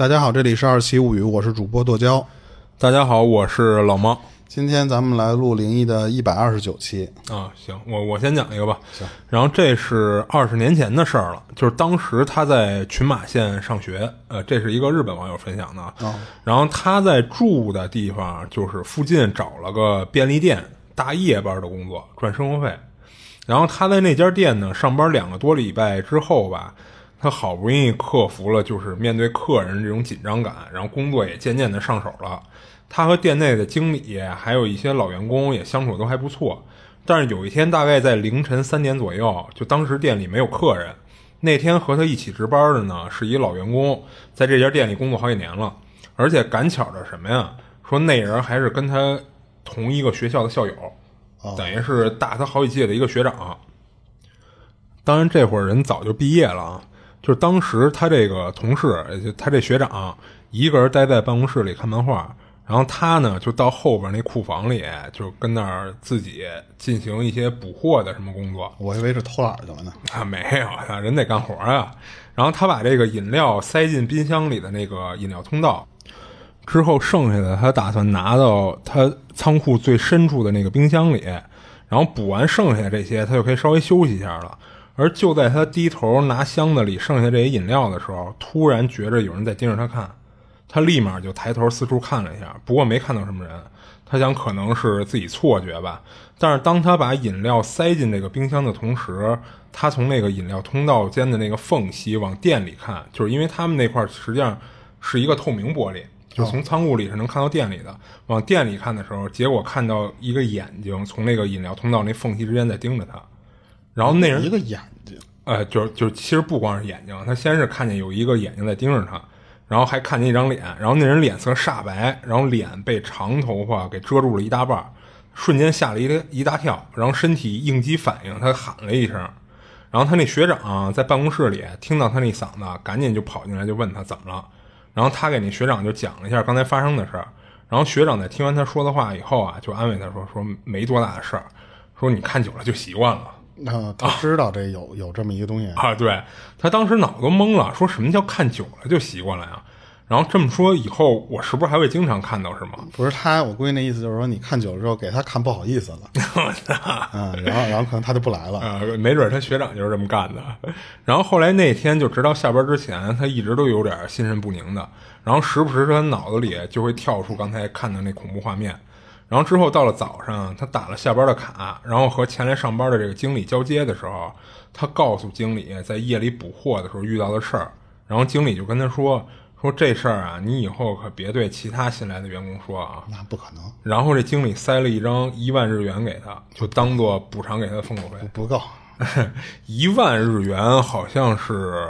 大家好，这里是二七物语，我是主播剁椒。大家好，我是老猫今天咱们来录灵异的一百二十九期。啊。行，我我先讲一个吧。行。然后这是二十年前的事儿了，就是当时他在群马县上学，呃，这是一个日本网友分享的。哦然后他在住的地方就是附近找了个便利店大夜班的工作，赚生活费。然后他在那家店呢上班两个多礼拜之后吧，他好不容易克服了就是面对客人这种紧张感，然后工作也渐渐的上手了。他和店内的经理还有一些老员工也相处都还不错。但是有一天，大概在凌晨三点左右，就当时店里没有客人。那天和他一起值班的呢是一老员工，在这家店里工作好几年了，而且赶巧的什么呀？说那人还是跟他同一个学校的校友，等于是大他好几届的一个学长。当然，这会儿人早就毕业了啊。就是当时他这个同事，就他这学长，一个人待在办公室里看漫画，然后他呢就到后边那库房里，就跟那儿自己进行一些补货的什么工作。我以为是偷懒去了呢。啊，没有啊，人得干活啊。然后他把这个饮料塞进冰箱里的那个饮料通道，之后剩下的他打算拿到他仓库最深处的那个冰箱里，然后补完剩下这些，他就可以稍微休息一下了。而就在他低头拿箱子里剩下这些饮料的时候，突然觉着有人在盯着他看，他立马就抬头四处看了一下，不过没看到什么人。他想可能是自己错觉吧。但是当他把饮料塞进这个冰箱的同时，他从那个饮料通道间的那个缝隙往店里看，就是因为他们那块实际上是一个透明玻璃，就从仓库里是能看到店里的。往店里看的时候，结果看到一个眼睛从那个饮料通道那缝隙之间在盯着他。然后那人一个眼睛，呃，就是就是，其实不光是眼睛，他先是看见有一个眼睛在盯着他，然后还看见一张脸，然后那人脸色煞白，然后脸被长头发给遮住了一大半儿，瞬间吓了一个一大跳，然后身体应激反应，他喊了一声，然后他那学长、在办公室里听到他那嗓子，赶紧就跑进来就问他怎么了，然后他给那学长就讲了一下刚才发生的事儿，然后学长在听完他说的话以后啊，就安慰他说说没多大的事儿，说你看久了就习惯了。啊，他知道这有有这么一个东西。啊，对他当时脑子都懵了，说什么叫看久了就习惯了呀？然后这么说以后我是不是还会经常看到是吗？不是他，我估计那意思就是说，你看久了之后给他看不好意思了，嗯，然后然后可能他就不来了。啊，没准他学长就是这么干的。然后后来那天就直到下班之前，他一直都有点心神不宁的，然后时不时他脑子里就会跳出刚才看的那恐怖画面。然后之后到了早上，他打了下班的卡，然后和前来上班的这个经理交接的时候，他告诉经理在夜里补货的时候遇到的事儿，然后经理就跟他说说这事儿啊，你以后可别对其他新来的员工说啊。那不可能，然后这经理塞了一张一万日元给他，就当做补偿给他的封口费。不够。一万日元好像是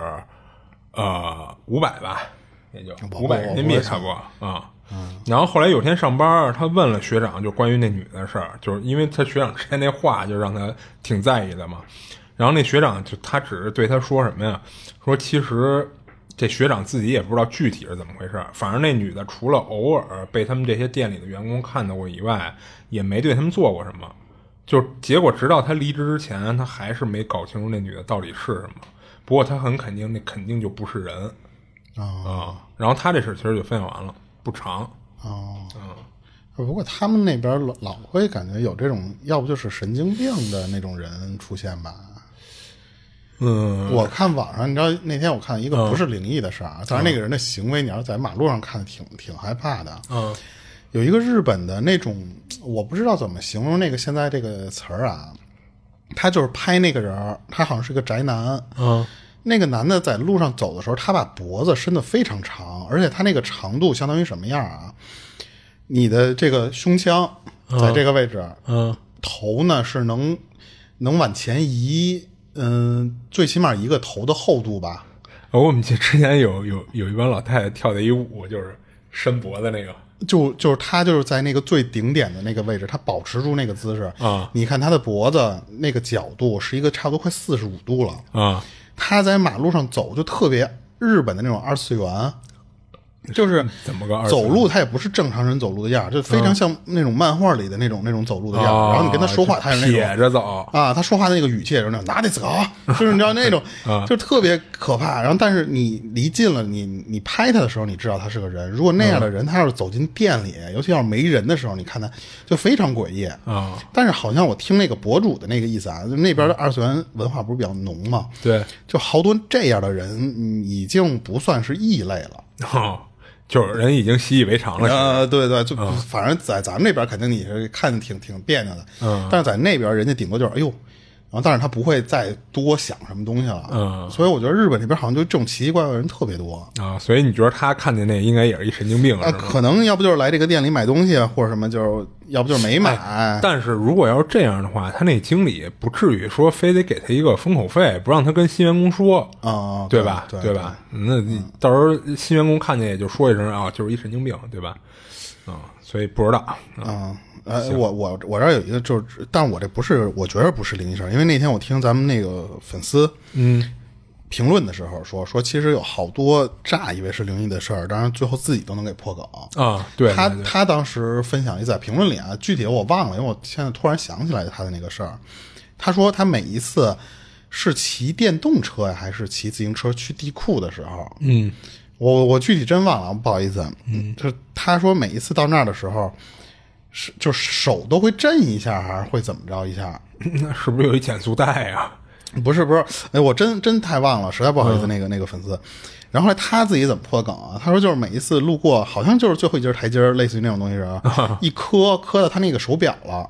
呃五百吧，也就五百人民币差不多啊。然后后来有天上班，他问了学长，就关于那女的事儿，就是因为他学长之前那话就让他挺在意的嘛。然后那学长就他只是对他说什么呀？说其实这学长自己也不知道具体是怎么回事，反正那女的除了偶尔被他们这些店里的员工看到过以外，也没对他们做过什么。就结果直到他离职之前，他还是没搞清楚那女的到底是什么。不过他很肯定，那肯定就不是人啊啊。然后他这事其实就分享完了，不长。哦，不过他们那边老老会感觉有这种，要不就是神经病的那种人出现吧。嗯，我看网上，你知道那天我看一个不是灵异的事儿啊，但是那个人的行为，你要在马路上看，挺挺害怕的。嗯，有一个日本的那种，我不知道怎么形容那个现在这个词儿啊，他就是拍那个人儿，他好像是个宅男。嗯，那个男的在路上走的时候，他把脖子伸得非常长，而且他那个长度相当于什么样啊？你的这个胸腔在这个位置，嗯，头呢是能能往前移，嗯、最起码一个头的厚度吧。我们记之前有有有一帮老太太跳的一舞，就是伸脖子那个。就就是他就是在那个最顶点的那个位置，他保持住那个姿势啊。你看他的脖子那个角度是一个差不多快四十五度了啊。他在马路上走就特别日本的那种二次元，就是 怎么个走路，他也不是正常人走路的样儿，就非常像那种漫画里的那种那种走路的样儿。然后你跟他说话，他是那种撇着走，啊，他说话的那个语气也是那种拿得走，就是你知道那种，就特别可怕。然后，但是你离近了，你你拍他的时候，你知道他是个人。如果那样的人，他要是走进店里，尤其要是没人的时候，你看他就非常诡异啊。但是好像我听那个博主的那个意思啊，就那边的二次元文化不是比较浓嘛？对，就好多这样的人，嗯已经不算是异类了。哦，就是人已经习以为常了。呃，对对，就反正在咱们这边肯定你是看着挺挺别扭的，嗯，但是在那边人家顶多就是哎呦，然后但是他不会再多想什么东西了，嗯，所以我觉得日本那边好像就这种奇奇怪怪的人特别多啊，所以你觉得他看见那应该也是一神经病啊？可能要不就是来这个店里买东西，或者什么，就是要不就是没买，哎但是如果要是这样的话，他那经理不至于说非得给他一个封口费，不让他跟新员工说，啊，对吧？对吧？那你到时候新员工看见也就说一声啊，就是一神经病，对吧？啊，所以不知道啊。呃，我我我这儿有一个，就是，但我这不是，我觉得不是灵异事儿，因为那天我听咱们那个粉丝，嗯，评论的时候说说，其实有好多乍以为是灵异的事儿，当然最后自己都能给破梗啊。对，他他当时分享一在评论里啊，具体我忘了，因为我现在突然想起来他的那个事儿。他说他每一次是骑电动车呀，还是骑自行车去地库的时候，嗯，我我具体真忘了，不好意思。嗯，就是他说每一次到那儿的时候，是就手都会震一下，还是会怎么着一下？那是不是有一减速带啊？不是不是，哎，我真真太忘了，实在不好意思，那个那个粉丝。然后他自己怎么破梗啊？他说就是每一次路过，好像就是最后一节台阶儿，类似于那种东西是吧？一磕磕到他那个手表了。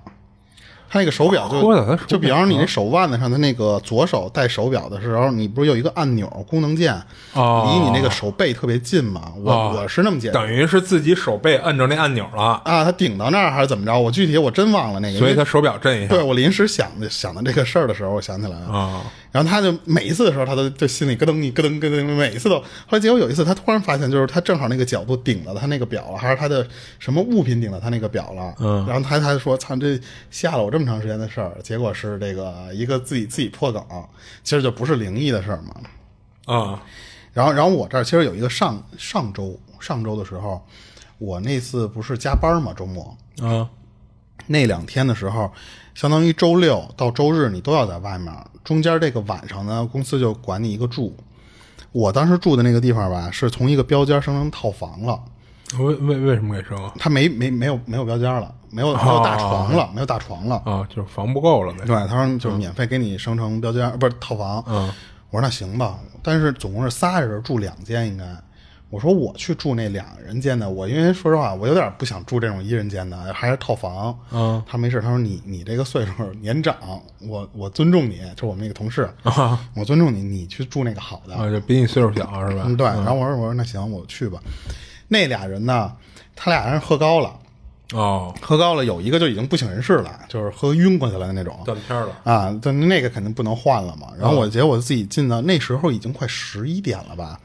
他那个手表就就比方说你那手腕子上，他那个左手戴手表的时候，你不是有一个按钮功能键，哦离你那个手背特别近嘛？我、哦我是那么解。等于是自己手背摁着那按钮了，啊，他顶到那儿还是怎么着？我具体我真忘了那个。所以他手表震一下对我临时想的想的这个事儿的时候，我想起来了。啊。然后他就每一次的时候，他都就心里咯噔一咯噔咯噔，每一次都。后来结果有一次，他突然发现，就是他正好那个角度顶到他那个表了，还是他的什么物品顶到他那个表了。嗯然后他他就说：“操，这吓了我这么长时间的事儿。”结果是这个一个自己自己破梗，其实就不是灵异的事儿嘛。啊然后，然后我这儿其实有一个上上周上周的时候，我那次不是加班嘛，周末啊那两天的时候，相当于周六到周日你都要在外面，中间这个晚上呢，公司就管你一个住。我当时住的那个地方吧，是从一个标间升成套房了，为为为什么给升啊？它没没没有没有标间了，没有没有大床了，没有大床了。啊，就是房不够了呗。对，他说就是免费给你升成标间，不是套房。嗯，我说那行吧，但是总共是仨人住两间，应该。我说我去住那两人间的，我因为说实话，我有点不想住这种一人间的，还是套房。嗯，他没事，他说你你这个岁数年长，我我尊重你，就是我们那个同事，我尊重你，你去住那个好的。啊，就比你岁数小是吧？嗯，对。然后我说我说那行，我去吧。那俩人呢，他俩人喝高了，哦，喝高了，有一个就已经不省人事了，就是喝晕过去了的那种。断片了。啊，但那个肯定不能换了嘛。然后我结果自己进到那时候已经快十一点了吧，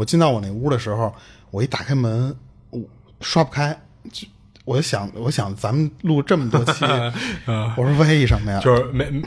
我进到我那屋的时候，我一打开门，我刷不开，就我就想，我想咱们录这么多期，我说为什么呀？就是没没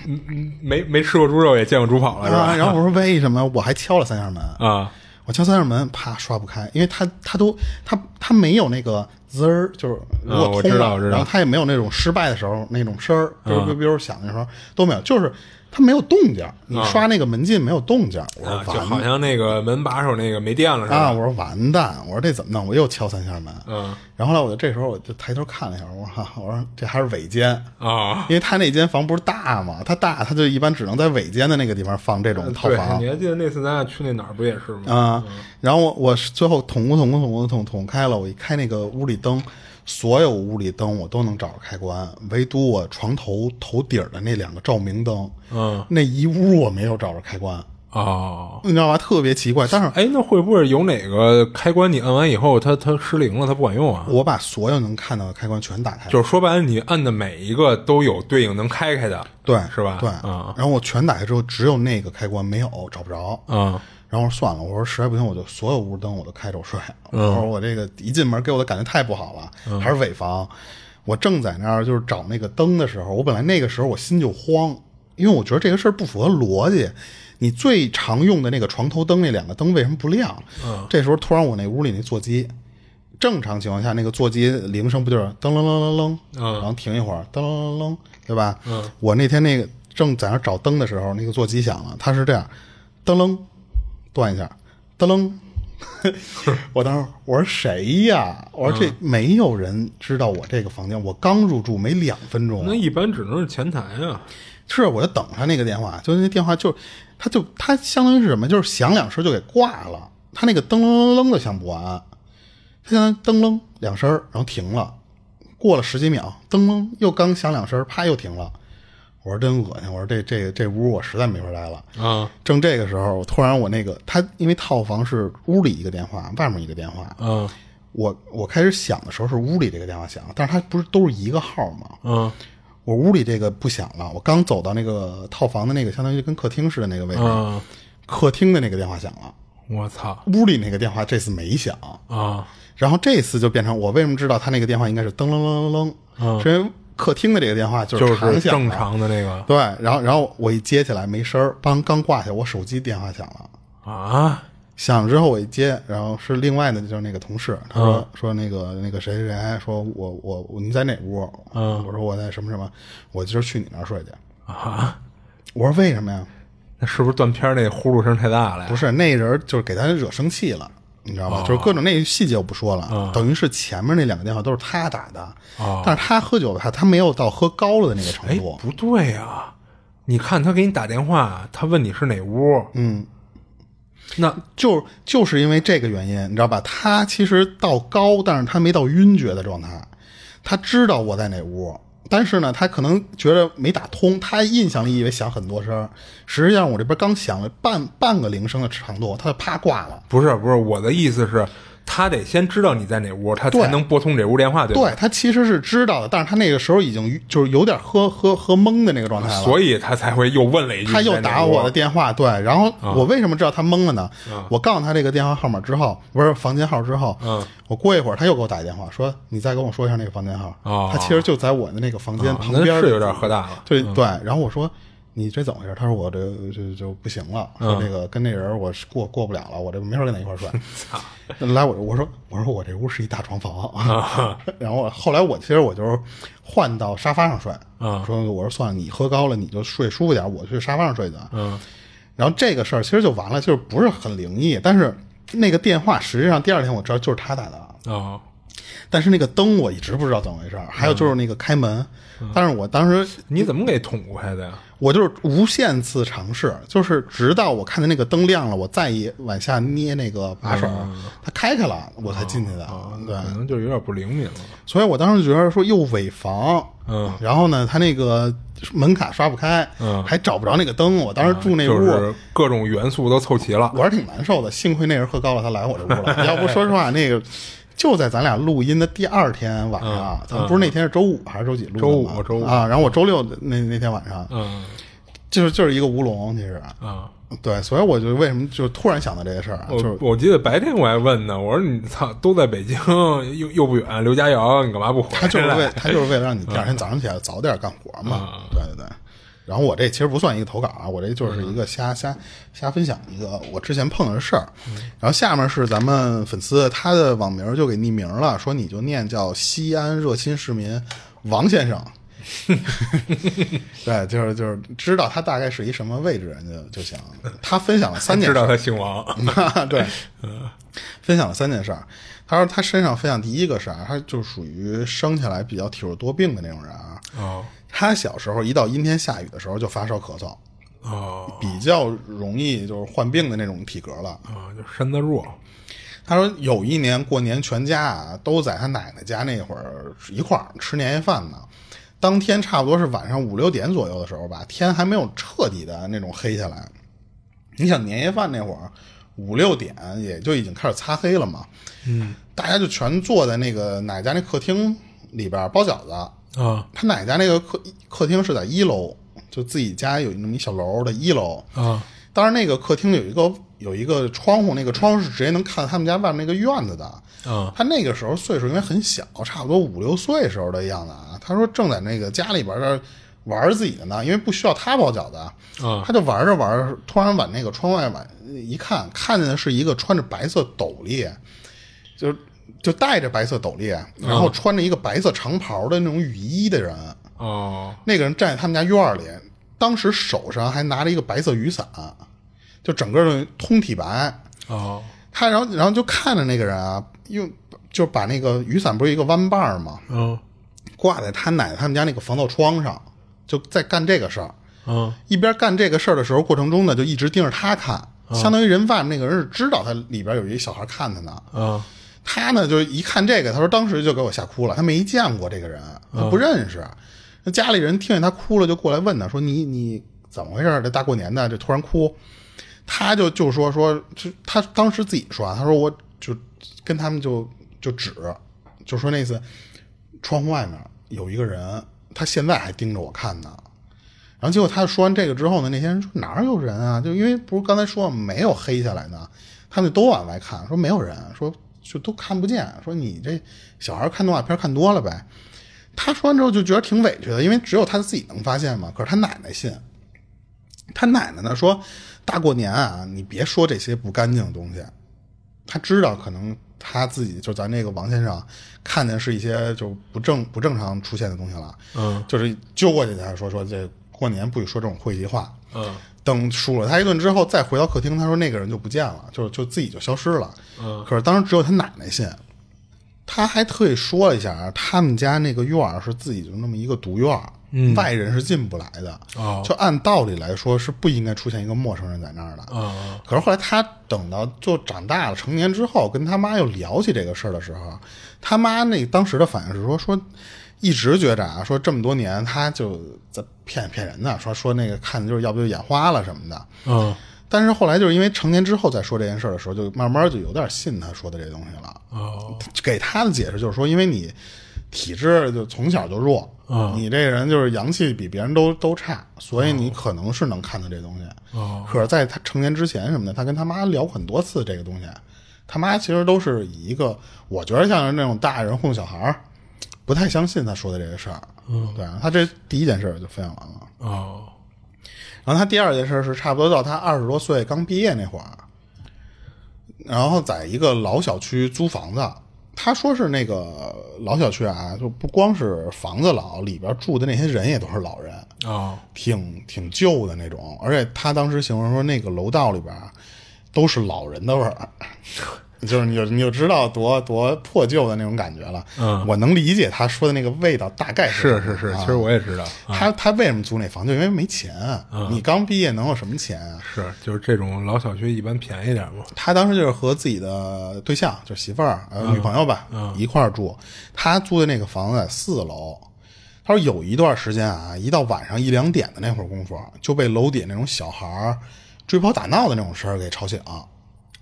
没没吃过猪肉也见过猪跑了是啊，吧？然后我说为什么？我还敲了三下门，啊我敲三下门，啪刷不开，因为它它都它它没有那个滋儿，就是如果通了，然后它也没有那种失败的时候那种声儿，比啊如比如响的时候都没有，就是它没有动静，你刷那个门禁没有动静儿，我说啊，就好像那个门把手那个没电了是啊，我说完蛋，我说这怎么弄？我又敲三下门，嗯然后后来我就这时候我就抬头看了一下，我说哈，我说这还是尾间。啊，因为他那间房不是大嘛，他大，他就一般只能在尾间的那个地方放这种套对，房。你还记得那次咱俩去那哪儿不也是吗？啊、然后我我最后捅咕捅咕捅咕捅捅开了，我一开那个屋里灯，所有屋里灯我都能找着开关，唯独我床头头顶儿的那两个照明灯，嗯那一屋我没有找着开关，哦，你知道吧？特别奇怪。但是哎，那会不会有哪个开关你摁完以后，它它失灵了，它不管用啊？我把所有能看到的开关全打开，就是说白了，你摁的每一个都有对应能开开的，对，是吧？对，啊然后我全打开之后，只有那个开关没有，找不着。啊然后算了，我说实在不行，我就所有屋灯我都开着我睡。嗯我说我这个一进门给我的感觉太不好了，还是尾房。我正在那儿就是找那个灯的时候，我本来那个时候我心就慌，因为我觉得这个事儿不符合逻辑。你最常用的那个床头灯那两个灯为什么不亮？嗯这时候突然我那屋里那座机正常情况下，那个座机铃声不就是噔楞楞楞楞，嗯然后停一会儿，噔楞楞楞，对吧？嗯，我那天那个正在那找灯的时候，那个座机响了，它是这样，噔楞，断一下，噔楞。我当时我说谁呀？我说这嗯。没有人知道我这个房间，我刚入住没两分钟，那一般只能是前台啊。是，我就等他那个电话，就那电话就，他就他相当于是什么，就是响两声就给挂了，他那个噔楞楞楞的响不完，他相当于噔楞两声，然后停了，过了十几秒，噔楞又刚响两声，啪又停了，我说真恶心，我说这这这屋我实在没法待了。啊正这个时候，我突然我那个他因为套房是屋里一个电话，外面一个电话，啊我我开始响的时候是屋里这个电话响，但是它不是都是一个号吗？啊我屋里这个不响了，我刚走到那个套房的那个，相当于跟客厅似的那个位置，啊！客厅的那个电话响了，我操屋里那个电话这次没响，啊然后这次就变成我为什么知道他那个电话应该是噔楞楞楞楞，是因为客厅的这个电话就就是正常的那个对，然后然后我一接起来没声儿，刚刚挂下，我手机电话响了。啊响了之后我一接，然后是另外的，就是那个同事，他说、说那个那个谁谁谁，说我我我你在哪屋？嗯我说我在什么什么，我今儿去你那儿睡去。啊！我说为什么呀？那是不是断片儿那呼噜声太大了呀？不是那人就是给他惹生气了，你知道吧？就是各种那细节我不说了，等于是前面那两个电话都是他打的，哦但是他喝酒他他没有到喝高了的那个程哎度，，不对啊、你看他给你打电话，他问你是哪屋，嗯，那就就是因为这个原因，你知道吧？他其实到高，但是他没到晕厥的状态，他知道我在哪屋。但是呢，他可能觉得没打通，他印象里以为响很多声，实际上我这边刚响了半半个铃声的长度，他就啪挂了。不是不是，我的意思是，他得先知道你在哪屋，他才能拨通这屋电话，对吧？对他其实是知道的，但是他那个时候已经就是有点喝喝喝懵的那个状态了，所以他才会又问了一句，他又打我的电话，对，然后啊。我为什么知道他懵了呢？我告诉他这个电话号码之后，不是房间号之后，嗯，我过一会儿他又给我打一电话，说你再跟我说一下那个房间号。哦。他其实就在我的那个房间啊旁边，那是有点喝大了。对对，然后我说你这怎么回事？他说我这个就就不行了，嗯说这个跟那人我是过过不了了，我这没法跟他一块儿睡。来我我说我说我这屋是一大床房，啊 然后后来我其实我就是换到沙发上睡，啊说我说算了，你喝高了你就睡舒服点，我去沙发上睡去。嗯然后这个事儿其实就完了，就是不是很灵异，但是那个电话实际上第二天我知道就是他打的，哦但是那个灯我一直不知道怎么回事儿，还有就是那个开门，但是我当时你怎么给捅开的呀？我就是无限次尝试，就是直到我看见那个灯亮了，我再一往下捏那个把手，它开开了，我才进去的。对，可能就有点不灵敏了。所以我当时觉得说又尾房，嗯，然后呢，他那个门卡刷不开，嗯还找不着那个灯，我当时住那屋。就是各种元素都凑齐了。我是挺难受的，幸亏那人喝高了，他来我这屋了。要不说实话，那个就在咱俩录音的第二天晚上，咱们不是那天是周五还是周几录的周五吗周五。啊，然后我周六那那天晚上，嗯。就是就是一个乌龙，其实。啊，对，所以我就为什么就突然想到这个事儿啊，就是我我记得白天我还问呢，我说你操都在北京，又又不远，刘家窑，你干嘛不回来？他就是为他就是为了让你第二天早上起来早点干活嘛，对对对。然后我这其实不算一个投稿啊，我这就是一个瞎瞎瞎分享一个我之前碰到的事儿。然后下面是咱们粉丝他的网名就给匿名了，说你就念叫西安热心市民王先生。对，就是就是知道他大概是一什么位置人就就行。他分享了三件事儿，知道他姓王，对，分享了三件事儿。他说他身上分享第一个是啊，他就属于生下来比较体弱多病的那种人啊。哦他小时候一到阴天下雨的时候就发烧咳嗽，哦比较容易就是患病的那种体格了。啊，就身子弱，他说有一年过年全家啊都在他奶奶家那会儿一块儿吃年夜饭呢。当天差不多是晚上五六点左右的时候吧，天还没有彻底的那种黑下来。你想年夜饭那会儿五六点也就已经开始擦黑了嘛，嗯大家就全坐在那个奶奶家那客厅里边包饺子。啊他奶奶家那个客客厅是在一楼，就自己家有那么一小楼的一楼。啊当然，那个客厅有一个有一个窗户，那个窗户是直接能看他们家外面那个院子的。啊他那个时候岁数因为很小，差不多五六岁时候的样子啊。他说正在那个家里边这玩自己的呢，因为不需要他包饺子，啊他就玩着玩着，突然往那个窗外往一看，看见的是一个穿着白色斗笠，就是就戴着白色斗笠，然后穿着一个白色长袍的那种雨衣的人。哦那个人站在他们家院里，当时手上还拿着一个白色雨伞，就整个的通体白。哦他然后然后就看着那个人啊，用就把那个雨伞不是一个弯把儿吗？嗯挂在他奶奶他们家那个防盗窗上，就在干这个事儿。嗯一边干这个事儿的时候，过程中呢，就一直盯着他看，相当于人外面那个人是知道他里边有一小孩看他呢。嗯他呢，就一看这个，他说当时就给我吓哭了，他没见过这个人，他不认识。那家里人听见他哭了，就过来问他说：“你你怎么回事？这大过年的，这突然哭？”他就就说说，就他当时自己说啊，他说我就跟他们就就指，就说那意思，窗户外面有一个人，他现在还盯着我看呢。然后结果他说完这个之后呢，那些人说哪儿有人啊？就因为不是刚才说没有黑下来呢，他们都往外看，说没有人，说就都看不见，说你这小孩看动画片看多了呗。他说完之后就觉得挺委屈的，因为只有他自己能发现嘛。可是他奶奶信，他奶奶呢说，大过年啊，你别说这些不干净的东西。他知道可能他自己就咱这个王先生看见是一些就不正不正常出现的东西了，嗯就是揪过去他说说这过年不许说这种晦气话。嗯等数了他一顿之后，再回到客厅，他说那个人就不见了，就就自己就消失了。嗯，可是当时只有他奶奶信。他还特意说了一下啊，他们家那个院儿是自己就那么一个独院儿，嗯外人是进不来的。哦就按道理来说是不应该出现一个陌生人在那儿的。嗯可是后来他等到就长大了成年之后，跟他妈又聊起这个事儿的时候，他妈那当时的反应是说说，一直觉着啊，说这么多年他就在骗骗人呢，说说那个看的就是要不就眼花了什么的。嗯但是后来就是因为成年之后再说这件事的时候，就慢慢就有点信他说的这东西了。哦给他的解释就是说，因为你体质就从小就弱，嗯你这个人就是阳气比别人都都差，所以你可能是能看到这东西。哦可是在他成年之前什么的，他跟他妈聊很多次这个东西，他妈其实都是以一个我觉得像是那种大人糊弄小孩儿，不太相信他说的这个事儿。嗯，对他这第一件事儿就分享完了。哦然后他第二件事是差不多到他二十多岁刚毕业那会儿，然后在一个老小区租房子。他说是那个老小区啊，就不光是房子老，里边住的那些人也都是老人，哦挺挺旧的那种。而且他当时形容说，那个楼道里边都是老人的味儿，就是你就你就知道多多破旧的那种感觉了。嗯我能理解他说的那个味道大概是是是是，啊其实我也知道，他他为什么租那房？就因为没钱。你刚毕业能有什么钱啊？是就是这种老小区一般便宜点嘛。他当时就是和自己的对象，就是媳妇儿、呃女朋友吧，一块儿住。他租的那个房子在四楼。他说有一段时间啊，一到晚上一两点的那会儿功夫，就被楼底那种小孩儿追跑打闹的那种声儿给吵醒。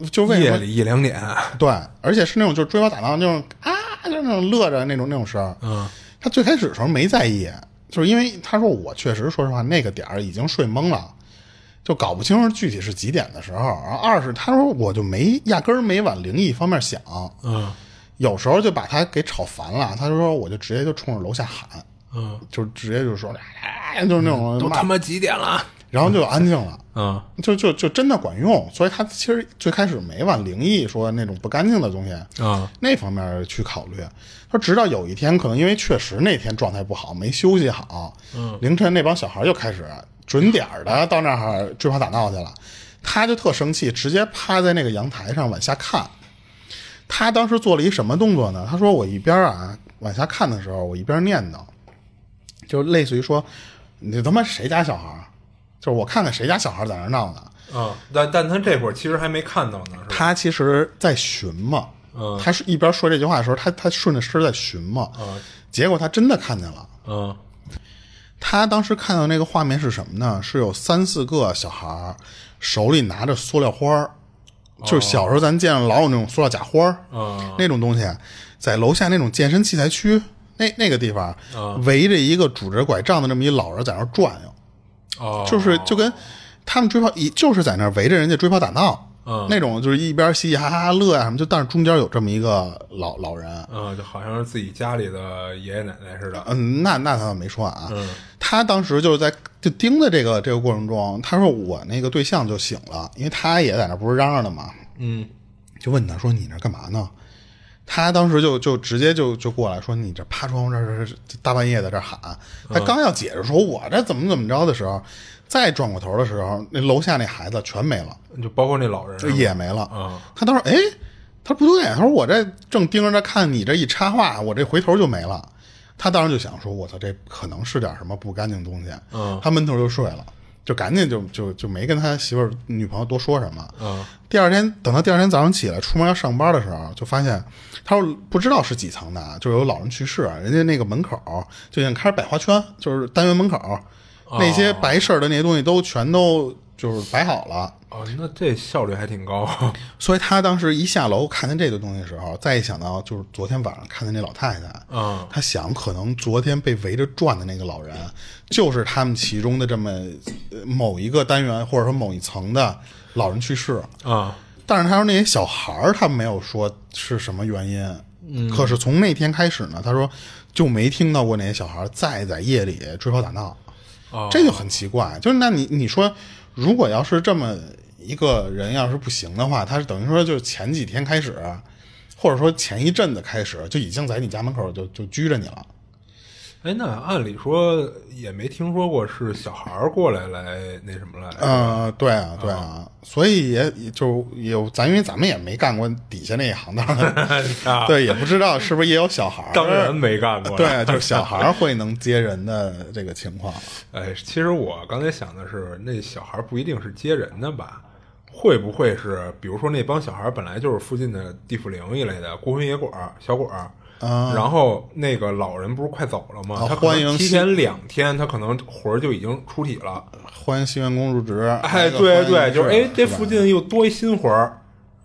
就？夜里一两点，对，而且是那种就是追跑打闹那种啊，就是那种乐着那种那种声儿。嗯他最开始的时候没在意，就是因为他说我确实说实话那个点儿已经睡懵了，就搞不清楚具体是几点的时候。然后二是他说我就没压根儿没往灵异方面想，嗯有时候就把他给吵烦了。他就说我就直接就冲着楼下喊，嗯，就直接就说，哎，就是那种骂都他妈几点了？然后就安静了。嗯就就就真的管用，所以他其实最开始没往灵异说那种不干净的东西，啊那方面去考虑。说直到有一天，可能因为确实那天状态不好，没休息好，嗯，凌晨那帮小孩又开始准点儿的到那儿追跑打闹去了，他就特生气，直接趴在那个阳台上往下看。他当时做了一什么动作呢？他说：“我一边啊往下看的时候，我一边念叨，就类似于说，你他妈谁家小孩儿？就是我看看谁家小孩在那儿闹呢。”啊，但但他这会儿其实还没看到呢，是吧？他其实在寻嘛，嗯他是一边说这句话的时候，他他顺着声在寻嘛，嗯结果他真的看见了。嗯他当时看到那个画面是什么呢？是有三四个小孩手里拿着塑料花儿，就是小时候咱见老有那种塑料假花儿、嗯那种东西，在楼下那种健身器材区那那个地方，围着一个拄着拐杖的这么一老人在那转悠，哦，就是就跟他们追跑，一就是在那儿围着人家追跑打闹。嗯那种就是一边嘻嘻哈哈乐呀、什么，就但是中间有这么一个老老人，嗯，就好像是自己家里的爷爷奶奶似的。嗯，那那他倒没说啊。他当时就是在就盯的这个这个过程中，他说我那个对象就醒了，因为他也在那不是嚷嚷的嘛，嗯就问他说你那干嘛呢？他当时就就直接就就过来说：“你这趴窗户这儿这这大半夜在这儿喊。”他刚要解释说“我这怎么怎么着”的时候，再转过头的时候，那楼下那孩子全没了，就包括那老人也没了。啊他当时哎，他说不对，他说我这正盯着他看你这一插话，我这回头就没了。他当时就想说：“我操，这可能是点什么不干净东西。”嗯他闷头就睡了，就赶紧就就就没跟他媳妇儿女朋友多说什么。嗯第二天，等到第二天早上起来出门要上班的时候，就发现他说不知道是几层的啊，就有老人去世，人家那个门口就已经开始摆花圈，就是单元门口、那些白事儿的那些东西都全都就是摆好了。哦，那这效率还挺高。所以他当时一下楼看见这个东西的时候，再一想到就是昨天晚上看见那老太太，嗯他想可能昨天被围着转的那个老人，就是他们其中的这么呃某一个单元或者说某一层的老人去世。啊但是他说那些小孩儿，他没有说是什么原因。嗯，可是从那天开始呢，他说就没听到过那些小孩儿再在夜里追跑打闹，哦，这就很奇怪。就是那你你说，如果要是这么一个人要是不行的话，他是等于说就前几天开始，或者说前一阵子开始就已经在你家门口就就拘着你了。哎，那按理说也没听说过是小孩儿过来来那什么来。呃，对啊，对啊，所以也也就有咱，因为咱们也没干过底下那一行当 对，也不知道是不是也有小孩儿。当然没干过。对，就是小孩儿会能接人的这个情况。哎，其实我刚才想的是，那小孩不一定是接人的吧？会不会是，比如说那帮小孩本来就是附近的地府灵一类的孤魂野鬼儿、小鬼儿，啊然后那个老人不是快走了吗？啊他欢迎提前两天，他可能魂儿就已经出体了。欢迎新员工入职。哎，对对，就是哎，这附近又多一新魂儿，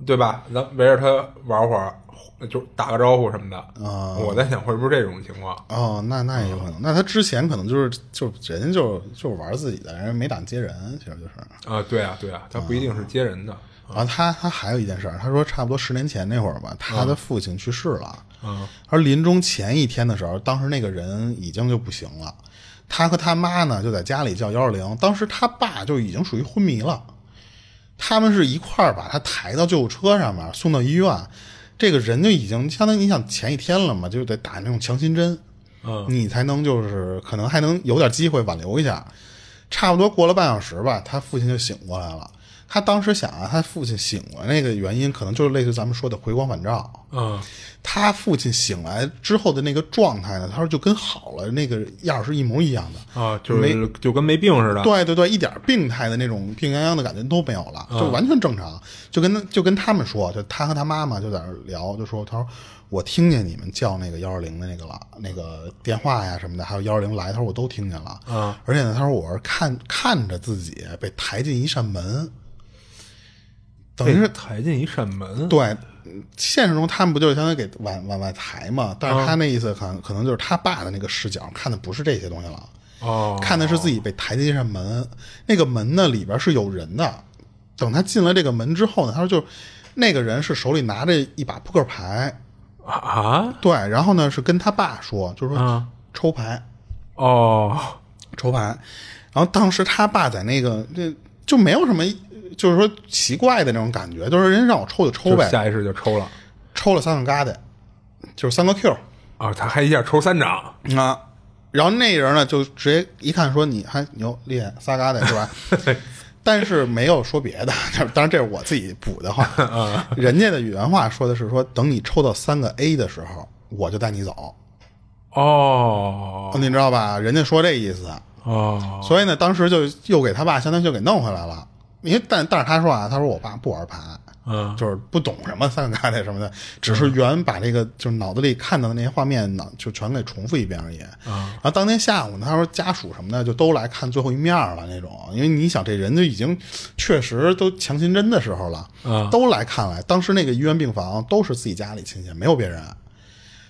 对吧？咱围着他玩会儿，就打个招呼什么的。啊我在想会不会这种情况？哦，那那也有可能。那他之前可能就是就人家就就是玩自己的，人没打算接人，其实就是。啊，对啊，对啊，他不一定是接人的。然后他他还有一件事儿，他说差不多十年前那会儿吧，他的父亲去世了。嗯而临终前一天的时候，当时那个人已经就不行了，他和他妈呢就在家里叫幺二零，当时他爸就已经属于昏迷了，他们是一块儿把他抬到救护车上面送到医院，这个人就已经相当于你想前一天了嘛，就得打那种强心针，嗯你才能就是可能还能有点机会挽留一下。差不多过了半小时吧，他父亲就醒过来了。他当时想啊，他父亲醒过来那个原因，可能就是类似咱们说的回光返照。嗯他父亲醒来之后的那个状态呢，他说就跟好了那个样儿是一模一样的。啊，就是就跟没病似的。对对对，一点病态的那种病殃殃的感觉都没有了，就完全正常。就跟他就跟他们说，就他和他妈妈就在那儿聊，就说他说我听见你们叫那个幺二零的那个了，那个电话呀什么的，还有幺二零来，他说我都听见了。嗯，而且呢，他说我是看看着自己被抬进一扇门，等于是抬进一扇门。对，嗯现实中他们不就是相当于给往往外抬嘛？但是他那意思可能可能就是他爸的那个视角看的不是这些东西了，哦，看的是自己被抬进一扇门，那个门呢里边是有人的。等他进了这个门之后呢，他说就那个人是手里拿着一把扑克牌，啊？对，然后呢是跟他爸说，就是说啊。抽牌，哦。抽牌，然后当时他爸在那个这就没有什么，就是说奇怪的那种感觉，就是人让我抽就抽呗，下意识就抽了抽了三个疙瘩，就是三个 Q 啊，他还一下抽三张。啊，然后那人呢就直接一看说你还牛厉害仨疙瘩是吧？但是没有说别的，当然这是我自己补的话，人家的原话说的是说等你抽到三个 A 的时候，我就带你走，哦你知道吧？人家说这意思，哦所以呢，当时就又给他爸相当于就给弄回来了。因为但但是他说啊，他说我爸不玩牌，嗯就是不懂什么三个疙瘩什么的，只是原把这个就是脑子里看到的那些画面呢，就全给重复一遍而已。然后当天下午呢，他说家属什么的就都来看最后一面了那种，因为你想这人就已经确实都强心针的时候了，嗯都来看来。当时那个医院病房都是自己家里亲戚，没有别人。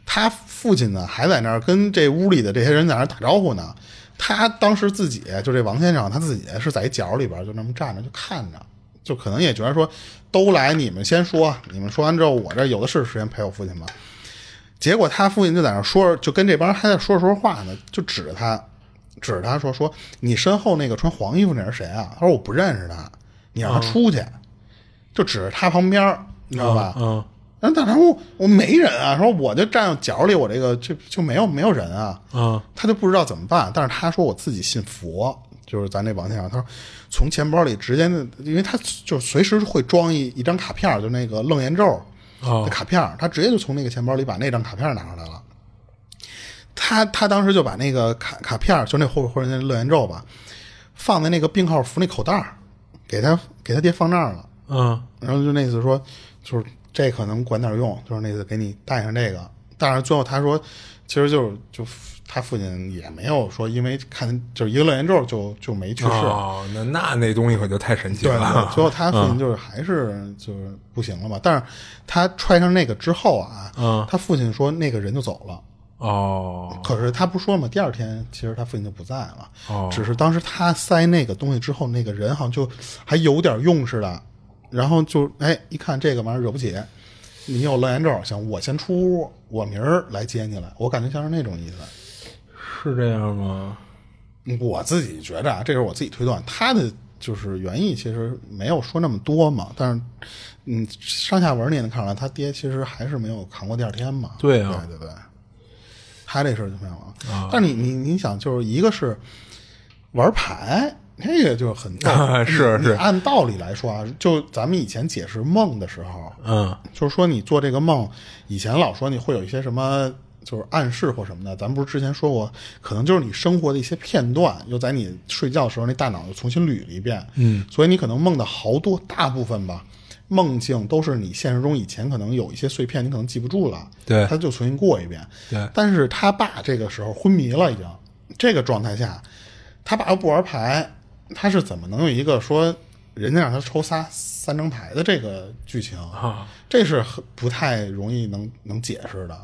他父亲呢还在那儿跟这屋里的这些人在那儿打招呼呢。他当时自己就这王先生，他自己是在一角里边就那么站着就看着，就可能也觉得说都来，你们先说，你们说完之后，我这有的是时间陪我父亲吧。结果他父亲就在那儿说，就跟这帮人还在说着说话呢，就指着他，指着他说说你身后那个穿黄衣服那是谁啊？他说我不认识他，你让他出去，就指着他旁边儿，你知道吧？嗯然后大肠说我没人啊，说我就站角里，我这个就就没有没有人啊。啊他就不知道怎么办，但是他说我自己信佛，就是咱这王先生，他说从钱包里直接，因为他就随时会装一一张卡片，就那个楞严咒哦的卡片，他直接就从那个钱包里把那张卡片拿出来了。他他当时就把那个卡卡片，就那后后人那楞严咒吧，放在那个病号服那口袋给他给他爹放那儿了。嗯然后就那意思说，就是这可能管点用，就是那次给你带上这个。但是最后他说，其实就是就他父亲也没有说因为看就是一个楞严咒就就没去世。哦，那那那东西可就太神奇对对了对，。最后他父亲就是还是就是不行了嘛。但是他揣上那个之后啊，嗯他父亲说那个人就走了。哦可是他不说嘛，第二天其实他父亲就不在了。哦只是当时他塞那个东西之后，那个人好像就还有点用似的，然后就哎一看这个玩意儿惹不起，你有楞严咒，想我先出屋，我明儿来接你来，我感觉像是那种意思。是这样吗？我自己觉着啊，这是我自己推断，他的就是原意其实没有说那么多嘛，但是嗯，上下文你也能看出来，他爹其实还是没有扛过第二天嘛。对啊对对对，他这事儿就没有了。但是你你你想，就是一个是玩牌，这个就很大啊是是。按道理来说啊，就咱们以前解释梦的时候，嗯就是说你做这个梦，以前老说你会有一些什么。就是暗示或什么的，咱们不是之前说过，可能就是你生活的一些片段，又在你睡觉的时候，那大脑又重新捋了一遍，嗯，所以你可能梦的好多大部分吧，梦境都是你现实中以前可能有一些碎片，你可能记不住了，对。他就重新过一遍，对。但是他爸这个时候昏迷了，已经这个状态下，他爸又不玩牌，他是怎么能有一个说人家让他抽仨三张牌的这个剧情？啊，这是很不太容易能能解释的。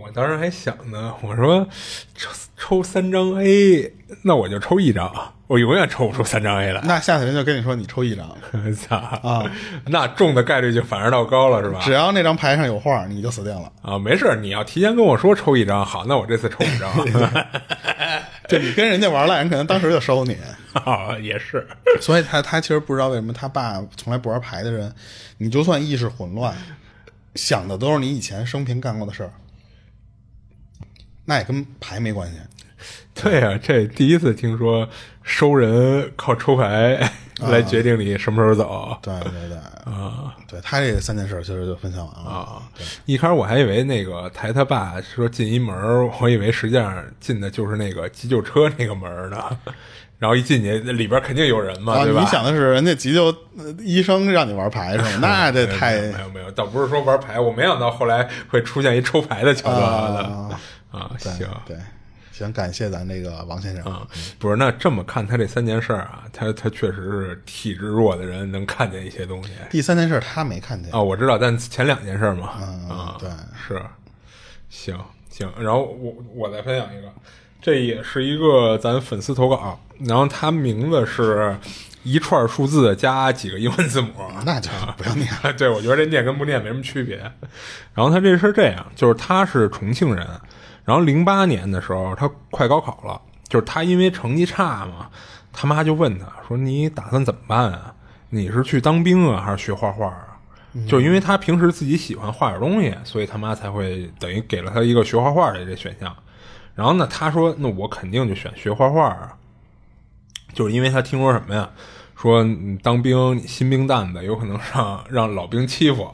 我当时还想呢，我说抽抽三张 A，那我就抽一张，我永远抽不出三张 A 来。那下次人就跟你说你抽一张，操啊！那中的概率就反而倒高了，是吧只？要那张牌上有画，你就死定了。啊，没事，你要提前跟我说抽一张，好，那我这次抽五张。就你跟人家玩赖，人可能当时就收你。哦，也是，所以他他其实不知道为什么他爸从来不玩牌的人，你就算意识混乱，想的都是你以前生平干过的事儿，那也跟牌没关系。对呀、这第一次听说收人靠抽牌来决定你什么时候走对对对，啊对他这三件事其实就分享完了。啊！一开始我还以为那个抬他爸说进一门，我以为实际上进的就是那个急救车那个门儿呢。然后一进去，里边肯定有人嘛，啊，对吧？你想的是人家急救呃医生让你玩牌是吗？那这太没有没有，倒不是说玩牌，我没想到后来会出现一抽牌的桥段的啊，啊。对行对，行，感谢咱这个王先生啊，不是那这么看他这三件事儿啊，他他确实是体质弱的人能看见一些东西第三件事他没看见啊。我知道，但前两件事儿嘛，嗯啊，对是，行行，然后我我再分享一个，这也是一个咱粉丝投稿，然后他名字是一串数字加几个英文字母，那就不要念了。对，我觉得这念跟不念没什么区别。然后他这是这样，就是他是重庆人，然后零八年的时候他快高考了，就是他因为成绩差嘛，他妈就问他说：“你打算怎么办啊？你是去当兵啊，还是学画画啊？”就因为他平时自己喜欢画点东西，所以他妈才会等于给了他一个学画画的这选项。然后呢，他说：“那我肯定就选学画画啊。”就是因为他听说什么呀？说你当兵你新兵蛋子，有可能让让老兵欺负，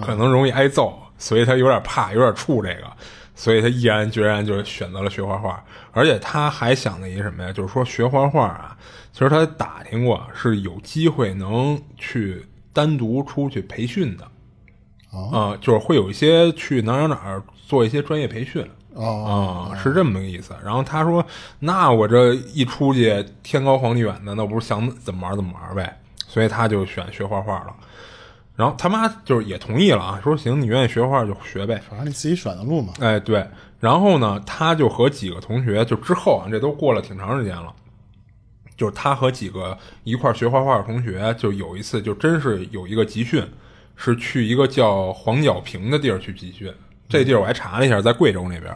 可能容易挨揍，所以他有点怕，有点怵这个，所以他毅然决然就选择了学画画。而且他还想的一什么呀？就是说学画画啊，其实他打听过是有机会能去单独出去培训的，啊、就是会有一些去哪儿哪儿哪儿做一些专业培训。哦，啊、是这么个意思。然后他说：“那我这一出去，天高皇帝远的，那不是想怎么玩怎么玩呗？”所以他就选学画画了。然后他妈就是也同意了啊，说：“行，你愿意学画就学呗。反正你自己选的路嘛。”哎，对。然后呢，他就和几个同学，就之后啊，这都过了挺长时间了。就是他和几个一块儿学画画的同学，就有一次就真是有一个集训，是去一个叫黄角坪的地儿去集训。这地儿我还查了一下，在贵州那边。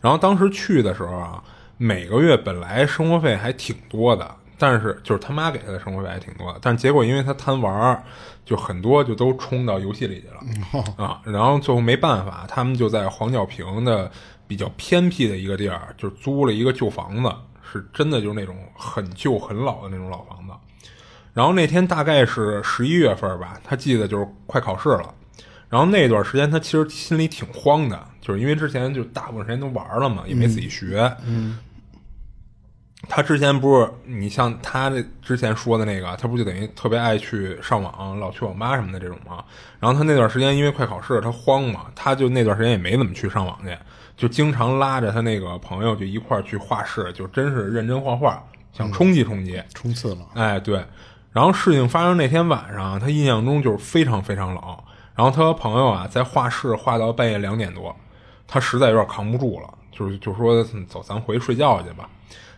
然后当时去的时候啊，每个月本来生活费还挺多的，但是就是他妈给他的生活费还挺多的，但结果因为他贪玩儿，就很多就都冲到游戏里去了、啊。然后最后没办法，他们就在黄角坪的比较偏僻的一个地儿，就租了一个旧房子，是真的就是那种很旧很老的那种老房子。然后那天大概是十一月份吧，他记得就是快考试了。然后那段时间他其实心里挺慌的，就是因为之前就大部分时间都玩了嘛，也没自己学。嗯。他之前不是你像他这之前说的那个，他不就等于特别爱去上网，老去网吧什么的这种吗？然后他那段时间因为快考试，他慌嘛，他就那段时间也没怎么去上网去，就经常拉着他那个朋友就一块儿去画室，就真是认真画画，想冲击冲击，冲刺了。哎，对。然后事情发生那天晚上，他印象中就是非常非常冷。然后他和朋友啊在画室画到半夜两点多，他实在有点扛不住了，就是就说走，咱回去睡觉去吧。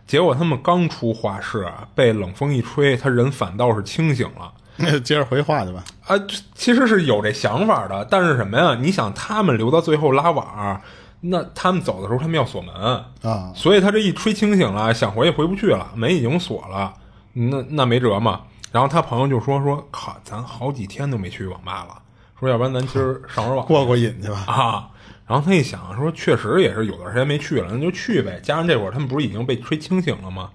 结果他们刚出画室，被冷风一吹，他人反倒是清醒了。那 就接着回话去吧。啊，其实是有这想法的，但是什么呀？你想，他们留到最后拉网，那他们走的时候他们要锁门啊，所以他这一吹清醒了，想回也回不去了，门已经锁了，那那没辙嘛。然后他朋友就说说，靠，咱好几天都没去网吧了，说要不然咱今儿上会儿网过过瘾去吧啊。然后他一想说，确实也是有段时间没去了，那就去呗。加上这会儿他们不是已经被吹清醒了吗？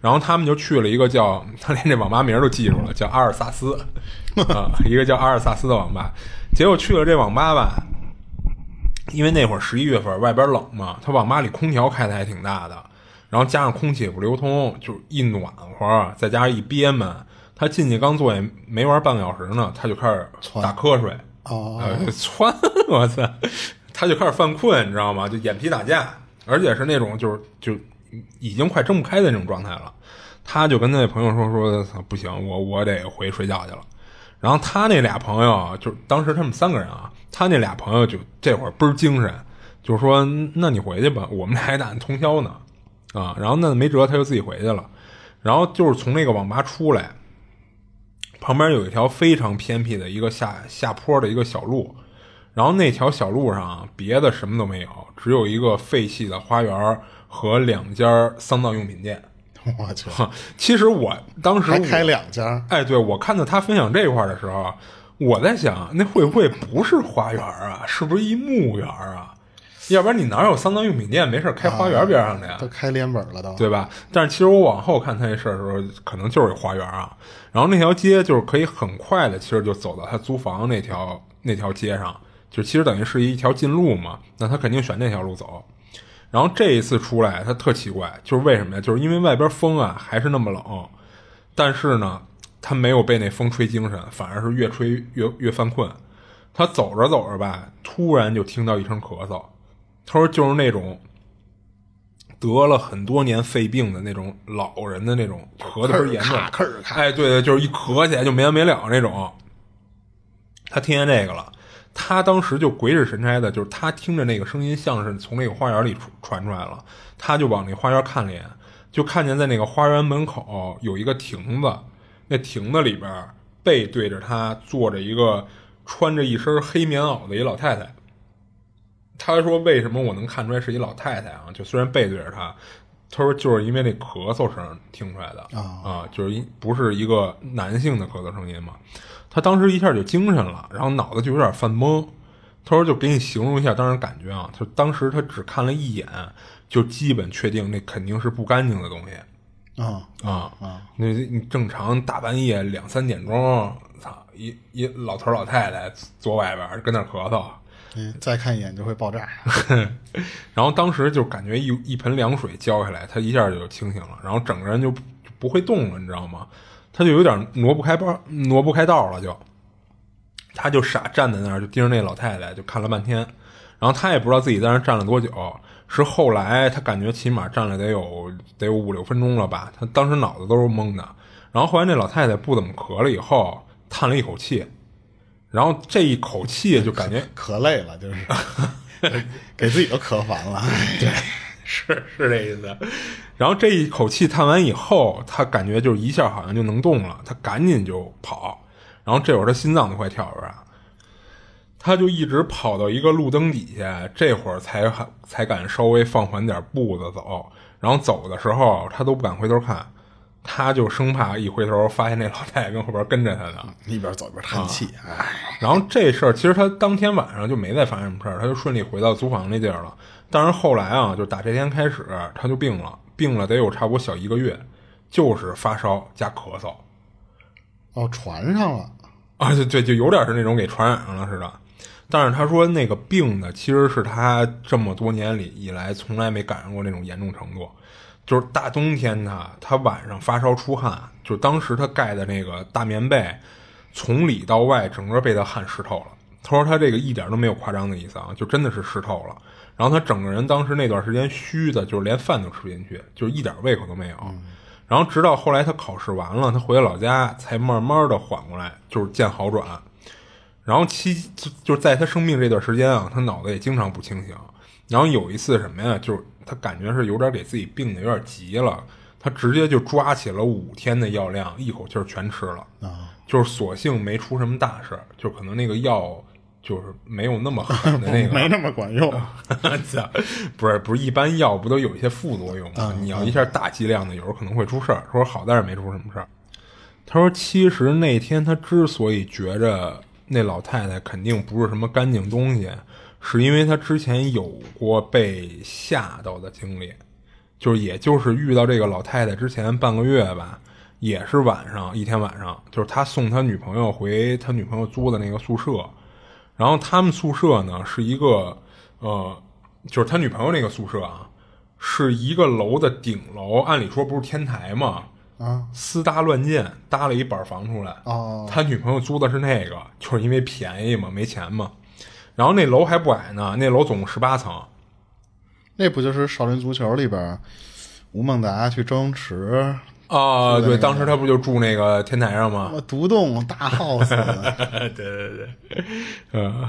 然后他们就去了一个叫他连这网吧名都记住了，叫阿尔萨斯 啊，一个叫阿尔萨斯的网吧。结果去了这网吧吧，因为那会儿十一月份外边冷嘛，他网吧里空调开的还挺大的，然后加上空气也不流通，就一暖和，再加上一憋闷，他进去刚坐也没玩半个小时呢，他就开始打瞌睡哦，窜，我操！他就开始犯困，你知道吗？就眼皮打架，而且是那种就是就已经快睁不开的那种状态了。他就跟他那朋友说说不行，我我得回睡觉去了。然后他那俩朋友就当时他们三个人啊，他那俩朋友就这会儿倍儿精神，就说那你回去吧，我们俩还打算通宵呢啊。然后那没辙，他就自己回去了。然后就是从那个网吧出来，旁边有一条非常偏僻的一个下下坡的一个小路。然后那条小路上别的什么都没有，只有一个废弃的花园和两家丧葬用品店。我去，其实我当时还开两家。哎，对我看到他分享这块的时候，我在想，那会不会不是花园啊？是不是一墓园啊？要不然你哪有丧葬用品店没事开花园边上的呀？都开连本了，都对吧？但是其实我往后看他这事儿的时候，可能就是花园啊。然后那条街就是可以很快的，其实就走到他租房那条那条街上。就其实等于是一条近路嘛，那他肯定选那条路走。然后这一次出来，他特奇怪，就是为什么呀？就是因为外边风啊还是那么冷，但是呢，他没有被那风吹精神，反而是越吹越越犯困。他走着走着吧，突然就听到一声咳嗽。他说就是那种得了很多年肺病的那种老人的那种咳的严重，哎，对对，就是一咳起来就没完没了那种。他听见这个了。他当时就鬼使神差的，就是他听着那个声音像是从那个花园里传出来了，他就往那花园看了一眼，就看见在那个花园门口有一个亭子，那亭子里边背对着他坐着一个穿着一身黑棉袄的一老太太。他说：“为什么我能看出来是一老太太啊？就虽然背对着他，他说就是因为那咳嗽声听出来的啊，就是一不是一个男性的咳嗽声音嘛。”他当时一下就精神了，然后脑子就有点犯懵。他说：“就给你形容一下当时感觉啊，就当时他只看了一眼，就基本确定那肯定是不干净的东西。啊啊啊！那你正常大半夜两三点钟，操一一老头老太太坐外边跟那咳嗽，嗯，再看一眼就会爆炸。然后当时就感觉一一盆凉水浇下来，他一下就清醒了，然后整个人就不会动了，你知道吗？”他就有点挪不开包，挪不开道了，就，他就傻站在那儿，就盯着那老太太，就看了半天，然后他也不知道自己在那儿站了多久，是后来他感觉起码站了得有得有五六分钟了吧，他当时脑子都是懵的，然后后来那老太太不怎么咳了以后，叹了一口气，然后这一口气就感觉咳累了，就是 给自己都咳烦了，对。是是这意思，然后这一口气叹完以后，他感觉就一下好像就能动了，他赶紧就跑，然后这会儿他心脏都快跳出来了，他就一直跑到一个路灯底下，这会儿才才敢稍微放缓点步子走，然后走的时候他都不敢回头看，他就生怕一回头发现那老太太跟后边跟着他呢。一边走一边叹气，哎，然后这事儿其实他当天晚上就没再发生什么事儿，他就顺利回到租房那地儿了。但是后来啊，就打这天开始，他就病了，病了得有差不多小一个月，就是发烧加咳嗽。哦，传上了，啊，对对，就有点是那种给传染上了似的。但是他说那个病呢，其实是他这么多年里以来从来没赶上过那种严重程度。就是大冬天的，他晚上发烧出汗，就当时他盖的那个大棉被，从里到外整个被他汗湿透了。他说他这个一点都没有夸张的意思啊，就真的是湿透了。然后他整个人当时那段时间虚的，就是连饭都吃不进去，就是一点胃口都没有。然后直到后来他考试完了，他回老家才慢慢的缓过来，就是见好转。然后期就就是在他生病这段时间啊，他脑子也经常不清醒。然后有一次什么呀，就是他感觉是有点给自己病的有点急了，他直接就抓起了五天的药量，一口气儿全吃了。啊，就是所幸没出什么大事，就可能那个药就是没有那么狠的那个，没那么管用。操不是不是，一般药不都有一些副作用吗？你要一下大剂量的，有时候可能会出事儿。说好在是没出什么事儿。他说，其实那天他之所以觉着那老太太肯定不是什么干净东西，是因为他之前有过被吓到的经历，就是也就是遇到这个老太太之前半个月吧，也是晚上一天晚上，就是他送他女朋友回他女朋友租的那个宿舍，然后他们宿舍呢是一个呃，就是他女朋友那个宿舍啊，是一个楼的顶楼，按理说不是天台嘛？啊，私搭乱建，搭了一板房出来。哦，他女朋友租的是那个，就是因为便宜嘛，没钱嘛。然后那楼还不矮呢，那楼总共十八层。那不就是《少林足球》里边吴孟达去周星驰，啊，对，当时他不就住那个天台上吗？独栋大 house，对对对，嗯。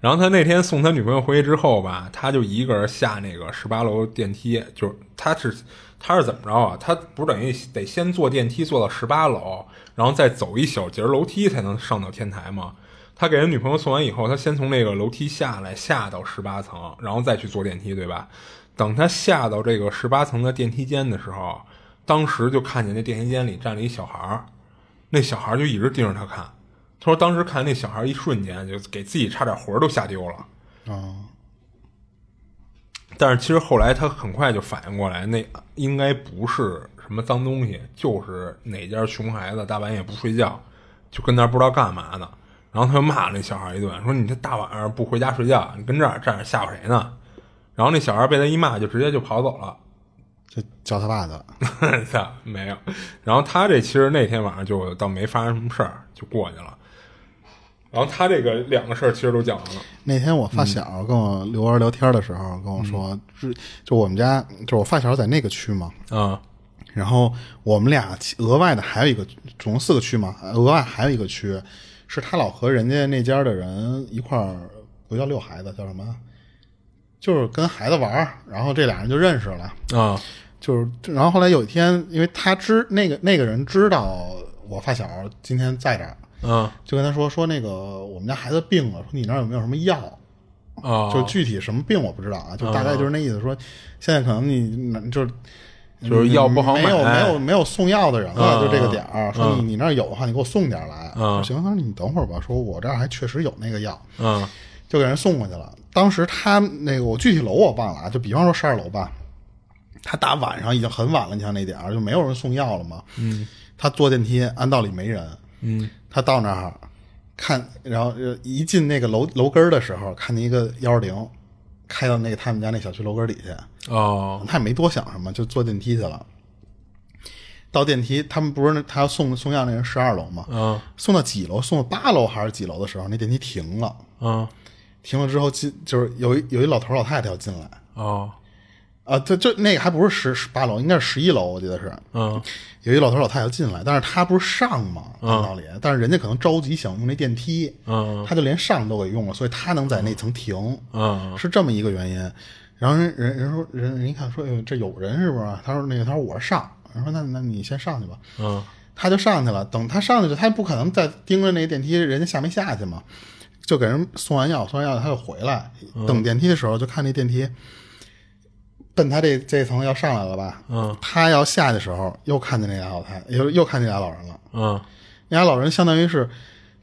然后他那天送他女朋友回去之后吧，他就一个人下那个十八楼电梯，就是他是他是怎么着啊？他不是等于得先坐电梯坐到十八楼，然后再走一小节楼梯才能上到天台吗？他给人女朋友送完以后，他先从那个楼梯下来，下到十八层，然后再去坐电梯，对吧？等他下到这个十八层的电梯间的时候，当时就看见那电梯间里站了一小孩儿，那小孩儿就一直盯着他看。他说当时看那小孩儿一瞬间就给自己差点魂儿都吓丢了。啊，但是其实后来他很快就反应过来，那应该不是什么脏东西，就是哪家熊孩子大半夜不睡觉，就跟那儿不知道干嘛呢。然后他就骂那小孩一顿，说你这大晚上不回家睡觉，你跟这儿站着吓唬谁呢？然后那小孩被他一骂，就直接就跑走了。就叫他爸的，操，没有。然后他这其实那天晚上就倒没发生什么事儿，就过去了。然后他这个两个事儿其实都讲完了。那天我发小跟我刘儿聊天的时候跟我说，是就我们家就我发小在那个区嘛，啊然后我们俩其额外的还有一个总共四个区嘛，额外还有一个区是他老和人家那家的人一块儿，不叫遛孩子，叫什么？就是跟孩子玩儿，然后这俩人就认识了。啊就是，然后后来有一天，因为他知那个那个人知道我发小今天在这儿，嗯就跟他说说那个我们家孩子病了，说你那儿有没有什么药？啊！就具体什么病我不知道啊，就大概就是那意思，说现在可能你就是就是药不好买没有没有没有送药的人了，嗯就这个点儿，说你你那儿有的话，你给我送点儿来。嗯我说行，他说你等会儿吧，说我这儿还确实有那个药，嗯就给人送过去了。当时他那个我具体楼我忘了啊，就比方说十二楼吧，他大晚上已经很晚了，你像那点儿就没有人送药了嘛。嗯他坐电梯，按道理没人，嗯他到那儿看，然后呃一进那个楼楼根儿的时候，看见一个幺二零开到那个他们家那小区楼根儿底下，哦他也没多想什么，就坐电梯去了。到电梯，他们不是他要送送药那人十二楼嘛？嗯送到几楼？送到八楼还是几楼的时候，那电梯停了。嗯停了之后进，就是有一有一老头老太太要进来哦啊，这这那个还不是十十八楼，应该是十一楼，我记得是。嗯有一老头老太太要进来，但是他不是上嘛，按道理，但是人家可能着急想用那电梯，嗯他就连上都给用了，所以他能在那层停，嗯是这么一个原因。然后人人人说人人一看说，哎呦这有人是不是？他说那个他说我是上，人说那那你先上去吧，嗯他就上去了。等他上去了，他也不可能再盯着那个电梯，人家下没下去嘛，就给人送完药，送完药他就回来。等电梯的时候，就看那电梯奔他这这层要上来了吧？嗯，他要下的时候，又看见那俩老太，又又看见俩老人了。嗯那俩老人相当于是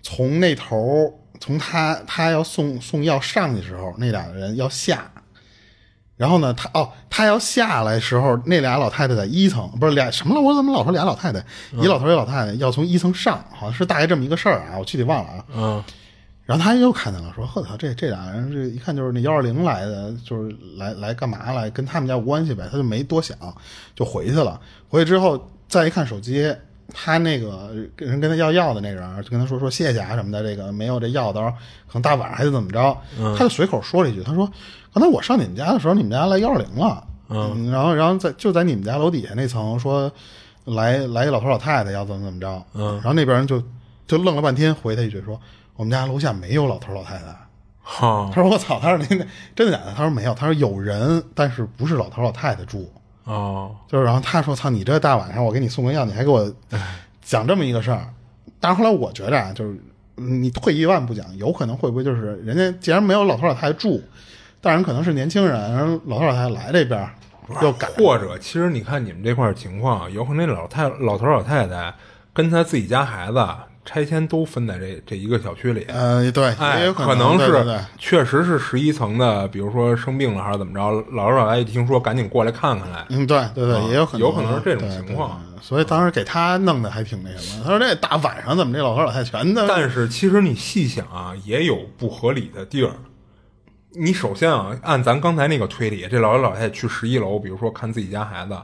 从那头，从他他要送送药上去的时候，那俩人要下。然后呢，他哦，他要下来时候，那俩老太太在一层，不是俩什么了？我怎么老说俩老太太？一老头一老太太要从一层上，好像是大概这么一个事儿啊，我具体忘了啊。嗯然后他又看见了，说：“呵操，这这俩人这一看就是那幺二零来的，就是来来干嘛来？跟他们家无关系呗。”他就没多想，就回去了。回去之后再一看手机，他那个人跟他要药的那人就跟他说说谢谢啊什么的，这个没有这药，到时候可能大晚上还得怎么着。他就随口说了一句，他说：“刚才我上你们家的时候，你们家来幺二零了。”嗯，然后然后在就在你们家楼底下那层说来来一老头老太太要怎么怎么着。嗯，然后那边人就就愣了半天，回他一句说：“我们家楼下没有老头老太太。”哈他说：“我操！”他说：“那那真的假的？”他说：“没有。”他说：“有人，但是不是老头老太太住。哦，”就是，然后他说：“操！你这大晚上我给你送个药，你还给我 讲这么一个事儿。”但是后来我觉着啊，就是嗯你退一万步讲，有可能会不会就是人家既然没有老头老太太住，但是可能是年轻人，然后老头老太太来这边又改或者其实你看你们这块儿情况，有可能那老太老头老太太跟他自己家孩子拆迁都分在这这一个小区里。呃，对，哎，也有可能是对对对确实是十一层的，比如说生病了还是怎么着，老头老太太一听说，赶紧过来看看来。嗯，对对对，也有可能，有可能是这种情况。所以当时给他弄的还挺那什么。他说这大晚上怎么这老头老太太全的？但是其实你细想啊，也有不合理的地儿。你首先啊，按咱刚才那个推理，这老头老太太去十一楼，比如说看自己家孩子，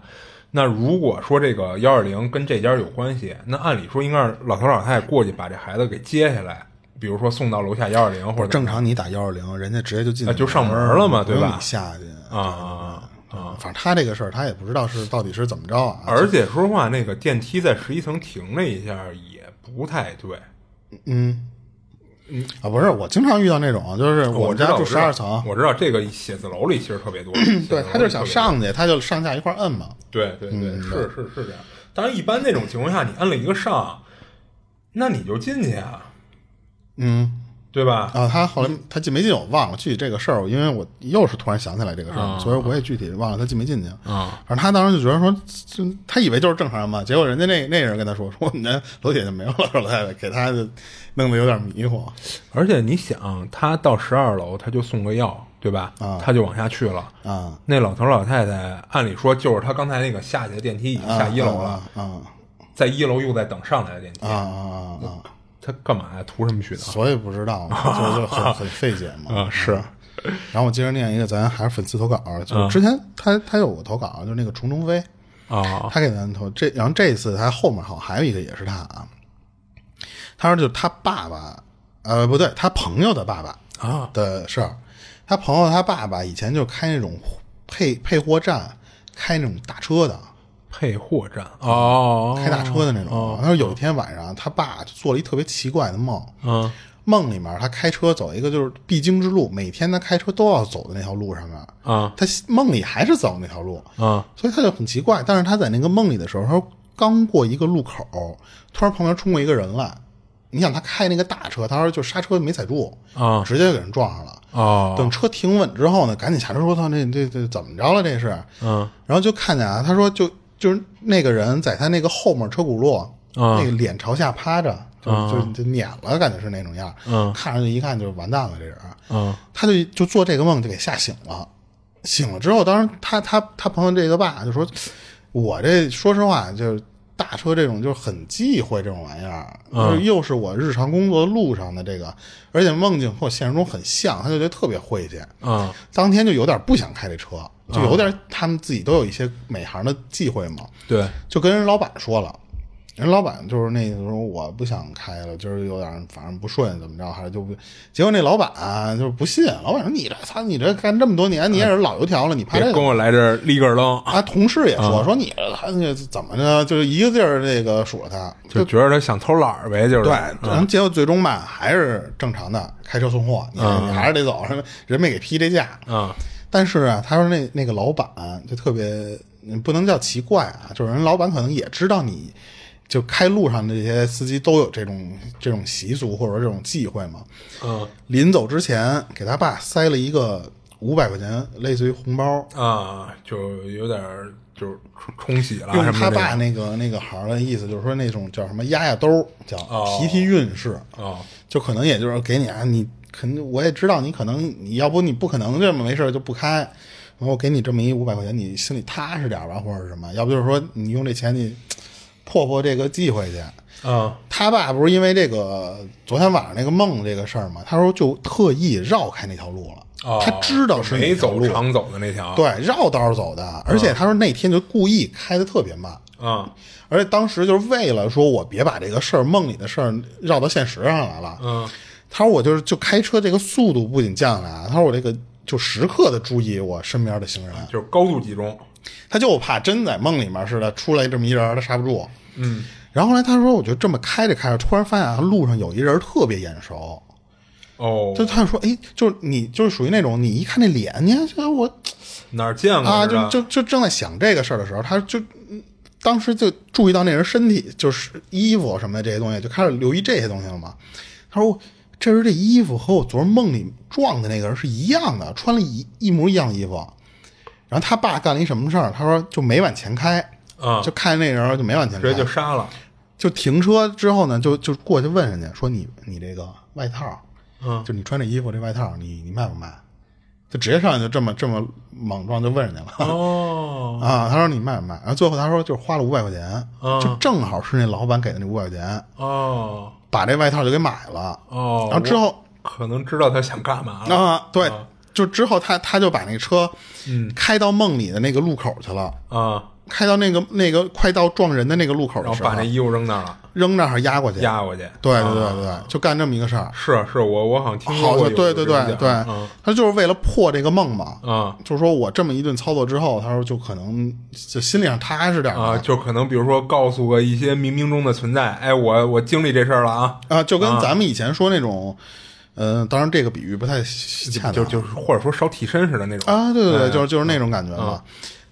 那如果说这个幺二零跟这家有关系，那按理说应该是老头老太太过去把这孩子给接下来，比如说送到楼下幺二零或者正常你打幺二零，人家直接就进啊就上门了嘛对吧你下去啊啊啊！反正他这个事儿，他也不知道是到底是怎么着啊。而且说实话，那个电梯在十一层停了一下，也不太对。嗯嗯啊，不是，我经常遇到那种，就是我家住十二层，我知道这个写字楼里其实特别多。对他就是想上去，他就上下一块摁嘛。对对对，嗯是是是这样。当然，一般那种情况下，你摁了一个上，那你就进去啊，嗯对吧？啊，他后来他进没进我忘了，具体这个事儿，因为我又是突然想起来这个事儿，所以我也具体忘了他进没进去。啊，反正他当时就觉得说，就他以为就是正常人嘛，结果人家那那人跟他说，说我们家楼底下就没有老头老太太，给他就弄得有点迷糊。而且你想，他到十二楼，他就送个药，对吧？啊他就往下去了。啊那老头老太太，按理说就是他刚才那个下去的电梯已经下一楼了，啊啊在一楼又在等上来的电梯，啊啊啊！他干嘛呀？图什么去的？所以不知道嘛，就就很很费解嘛。啊，是，然后我接着念一个，咱还是粉丝投稿，就是之前他他有个投稿，就是那个虫虫飞，啊。他给咱投这，然后这次他后面好像还有一个也是他啊，他说就是他爸爸，呃不对，他朋友的爸爸啊。的事儿，他朋友他爸爸以前就开那种配配货站，开那种大车的，配货站哦，开大车的那种。他说有一天晚上，他爸就做了一特别奇怪的梦，嗯梦里面他开车走一个就是必经之路，每天他开车都要走的那条路上面，啊他梦里还是走那条路，啊所以他就很奇怪。但是他在那个梦里的时候，他说刚过一个路口，突然旁边冲过一个人来。你想他开那个大车，他说就刹车没踩住，啊直接就给人撞上了。哦，等车停稳之后呢，赶紧下车说：“他，这这这怎么着了？这是？”嗯然后就看见啊，他说就就是那个人在他那个后面车轱辘，啊那个脸朝下趴着，就就就碾了，感觉是那种样。嗯看上去一看就是完蛋了，这人。嗯他就就做这个梦就给吓醒了，醒了之后，当时他他他朋友这个爸就说：“我这说实话就是。”大车这种就是很忌讳这种玩意儿，就是又是我日常工作路上的这个，而且梦境和我现实中很像，他就觉得特别晦气。嗯。当天就有点不想开这车，就有点他们自己都有一些每行的忌讳嘛，对。就跟人老板说了，人老板就是那个时候我不想开了，就是有点反正不顺，怎么着还是就不，结果那老板、就是不信，老板说你这操你这干这么多年你也是老油条了，你怕这个别跟我来这立个灯，啊？同事也说、说你这他那怎么着，就是一个劲儿那个数落他，就觉得他想偷懒儿呗，就是对，然后结果最终吧还是正常的开车送货，你你还是得走，人没给批这价，啊但是啊，他说那那个老板就特别，嗯不能叫奇怪啊，就是人老板可能也知道你，就开路上的这些司机都有这种这种习俗或者说这种忌讳嘛。嗯。临走之前给他爸塞了一个五百块钱，类似于红包，啊，就有点就是冲冲洗了用他爸那个那个行的意思，就是说那种叫什么压压兜，叫哦。提提运势，哦。就可能也就是给你啊，你肯定我也知道你可能你要不你不可能这么没事就不开，然后我给你这么一五百块钱，你心里踏实点吧，或者是什么，要不就是说你用这钱你破破这个忌讳去。啊他爸不是因为这个昨天晚上那个梦这个事儿嘛，他说就特意绕开那条路了，哦，他知道是没走路，走常走的那条，对，绕道走的，而且他说那天就故意开的特别慢。啊而且当时就是为了说，我别把这个事儿梦里的事儿绕到现实上来了。嗯他说我就是就开车这个速度不仅降下来，他说我这个就时刻的注意我身边的行人，就是高度集中，他就怕真在梦里面似的出来这么一人，他刹不住。嗯然后后来他说，我就这么开着开着，突然发现啊路上有一人特别眼熟，哦，就他就说，哎，就是你就是属于那种你一看那脸，你看这我哪儿见过啊，就就就正在想这个事儿的时候，他就嗯当时就注意到那人身体就是衣服什么的这些东西，就开始留意这些东西了嘛。他说：“这是这衣服和我昨儿梦里撞的那个人是一样的，穿了一一模一样的衣服。”然后他爸干了一什么事儿？他说就没往前开，啊，就看见那人就没往前开，直接就杀了，就停车之后呢，就就过去问人家说你你这个外套，嗯。就你穿这衣服这外套，你你卖不卖？就直接上去就这么这么莽撞就问人家了。哦。啊，他说你卖不卖？然后最后他说就花了五百块钱，就正好是那老板给的那五百块钱，哦。把这外套就给买了。哦，然后之后可能知道他想干嘛了，啊，对，就之后他他就把那车嗯。开到梦里的那个路口去了，啊，开到那个那个快到撞人的那个路口的时候然后把，那衣服扔那儿了，扔那儿压过去。压过去，对对对对对，就干这么一个事儿。是是，我我好像听说好过对对对对讲嗯，他就是为了破这个梦嘛。嗯就是说我这么一顿操作之后，他说就可能就心里上踏实点儿啊，就可能比如说告诉个一些冥冥中的存在，哎，我我经历这事儿了啊，啊，就跟咱们以前说那种，嗯，当然这个比喻不太恰当，就就是或者说烧替身似的那种。啊，对对对，嗯就是就是那种感觉嘛。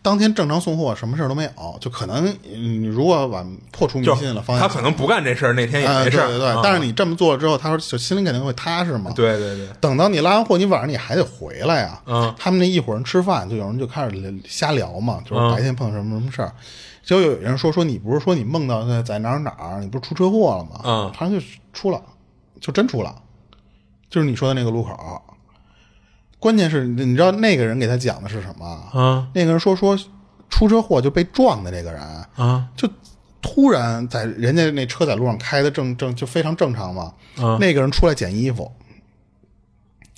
当天正常送货，什么事儿都没有，就可能你如果往破除迷信了方向，他可能不干这事儿，那天也啊，没事儿，对对对啊，但是你这么做了之后，他说就心里肯定会踏实嘛。对对对，等到你拉完货，你晚上你还得回来呀。嗯，他们那一伙人吃饭，就有人就开始瞎聊嘛，就是嗯白天碰上什么什么事儿。结果有人说说你不是说你梦到在哪儿哪儿，你不是出车祸了吗？嗯他就出了，就真出了，就是你说的那个路口。关键是你知道那个人给他讲的是什么？啊那个人说说出车祸就被撞的那个人，啊就突然在人家那车在路上开的正正就非常正常嘛，啊那个人出来捡衣服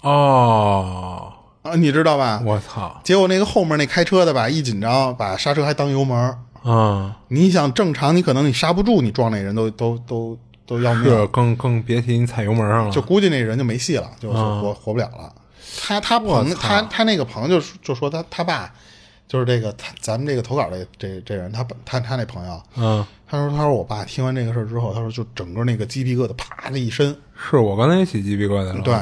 哦，啊，你知道吧？我操结果那个后面那开车的吧，一紧张把刹车还当油门。啊！你想正常，你可能你刹不住，你撞那人都都都都要命，是更更别提你踩油门上了，就估计那人就没戏了，就活活不了了。他他朋友他他那个朋友就就说他他爸就是这个他咱们这个投稿的这这人，他他他那朋友，嗯，他说他说我爸听完这个事儿之后，他说就整个那个鸡皮疙瘩啪的一身，是我刚才也起鸡皮疙瘩了，对。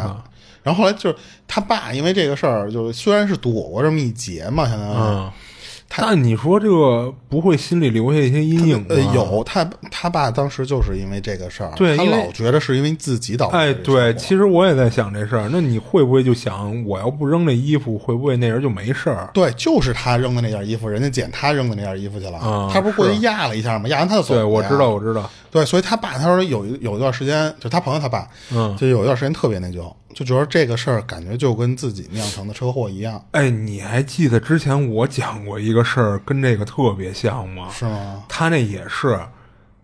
然后后来就是他爸因为这个事儿，就是虽然是躲过这么一劫嘛，相当于。嗯，但你说这个不会心里留下一些阴影吗？呃，有他他爸当时就是因为这个事儿，他老觉得是因为自己导致哎，对，其实我也在想这事儿。那你会不会就想，我要不扔这衣服，会不会那人就没事儿？对，就是他扔的那件衣服，人家捡他扔的那件衣服去了，啊他不是过去压了一下吗？压完他就走对我知道，我知道。对，所以他爸他说有一有一段时间，就他朋友他爸，嗯就有一段时间特别内疚，就觉得这个事儿感觉就跟自己酿成的车祸一样，哎，你还记得之前我讲过一个事儿，跟这个特别像吗？是吗？他那也是，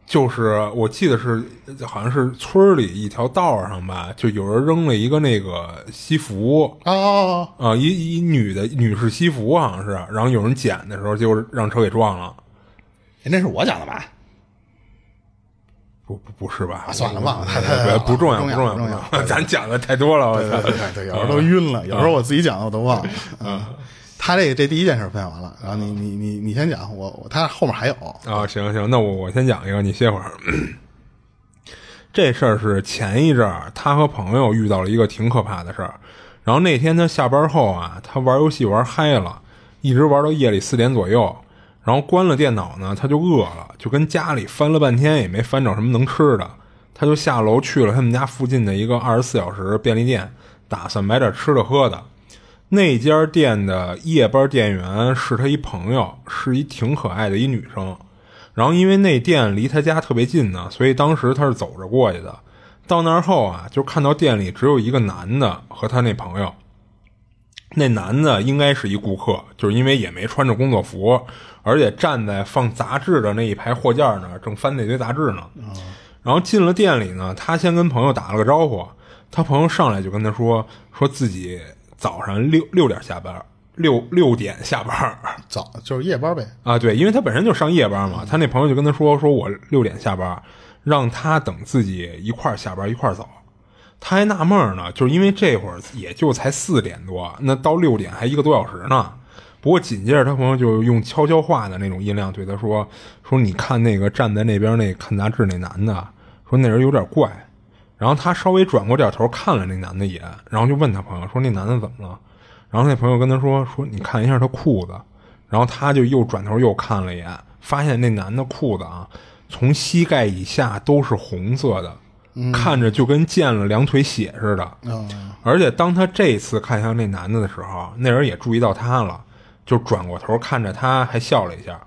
就是我记得是好像是村里一条道上吧，就有人扔了一个那个西服啊啊啊、一一女的女士西服好像是，然后有人捡的时候，结果让车给撞了。哎那是我讲的吧？不不不是吧？啊算了忘了太不太太不重要不重要重不重要要，咱讲的太多了，我有时候都晕了，有时候我自己讲的我都忘了。嗯，他这个这第一件事分享完了，然后你你你你先讲，我我他后面还有。啊，行行，那我我先讲一个，你歇会儿。这事儿是前一阵儿，他和朋友遇到了一个挺可怕的事儿。然后那天他下班后啊，他玩游戏玩嗨了，一直玩到夜里四点左右。然后关了电脑呢，他就饿了，就跟家里翻了半天也没翻着什么能吃的，他就下楼去了他们家附近的一个二十四小时便利店，打算买点吃的喝的。那家店的夜班店员是他一朋友，是一挺可爱的一女生。然后因为那店离他家特别近呢，所以当时他是走着过去的。到那儿后啊，就看到店里只有一个男的和他那朋友。那男的应该是一顾客，就是因为也没穿着工作服，而且站在放杂志的那一排货架那儿，正翻那堆杂志呢。然后进了店里呢，他先跟朋友打了个招呼，他朋友上来就跟他说，说自己早上六六点下班，六六点下班，早就是夜班呗。啊，对，因为他本身就上夜班嘛，他那朋友就跟他说，说我六点下班，让他等自己一块儿下班一块儿走。他还纳闷呢，就是因为这会儿也就才四点多，那到六点还一个多小时呢。不过紧接着他朋友就用悄悄话的那种音量对他说：“说你看那个站在那边那看杂志那男的，说那人有点怪。”然后他稍微转过点头看了那男的一眼，然后就问他朋友说：“那男的怎么了？”然后那朋友跟他说：“说你看一下他裤子。”然后他就又转头又看了一眼，发现那男的裤子啊，从膝盖以下都是红色的。看着就跟见了两腿血似的，而且当他这次看向那男的的时候，那人也注意到他了，就转过头看着他，还笑了一下。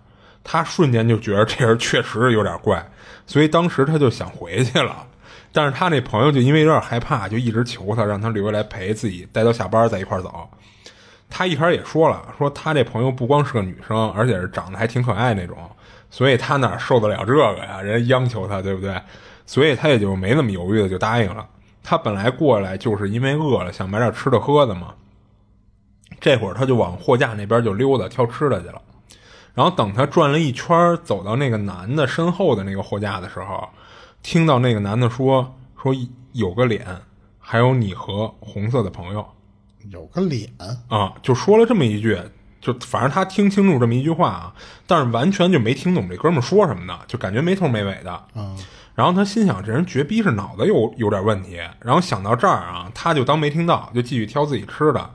他瞬间就觉得这人确实有点怪，所以当时他就想回去了。但是他那朋友就因为有点害怕，就一直求他，让他留下来陪自己，待到下班再一块走。他一开始也说了，说他这朋友不光是个女生，而且是长得还挺可爱那种，所以他哪受得了这个呀？人家央求他，对不对？所以他也就没那么犹豫的就答应了。他本来过来就是因为饿了，想买点吃的喝的嘛。这会儿他就往货架那边就溜达挑吃的去了。然后等他转了一圈，走到那个男的身后的那个货架的时候，听到那个男的说：“说有个脸，还有你和红色的朋友，有个脸啊，就说了这么一句。就反正他听清楚这么一句话啊，但是完全就没听懂这哥们说什么呢，就感觉没头没尾的。嗯。然后他心想，这人绝逼是脑子有有点问题。然后想到这儿啊，他就当没听到，就继续挑自己吃的。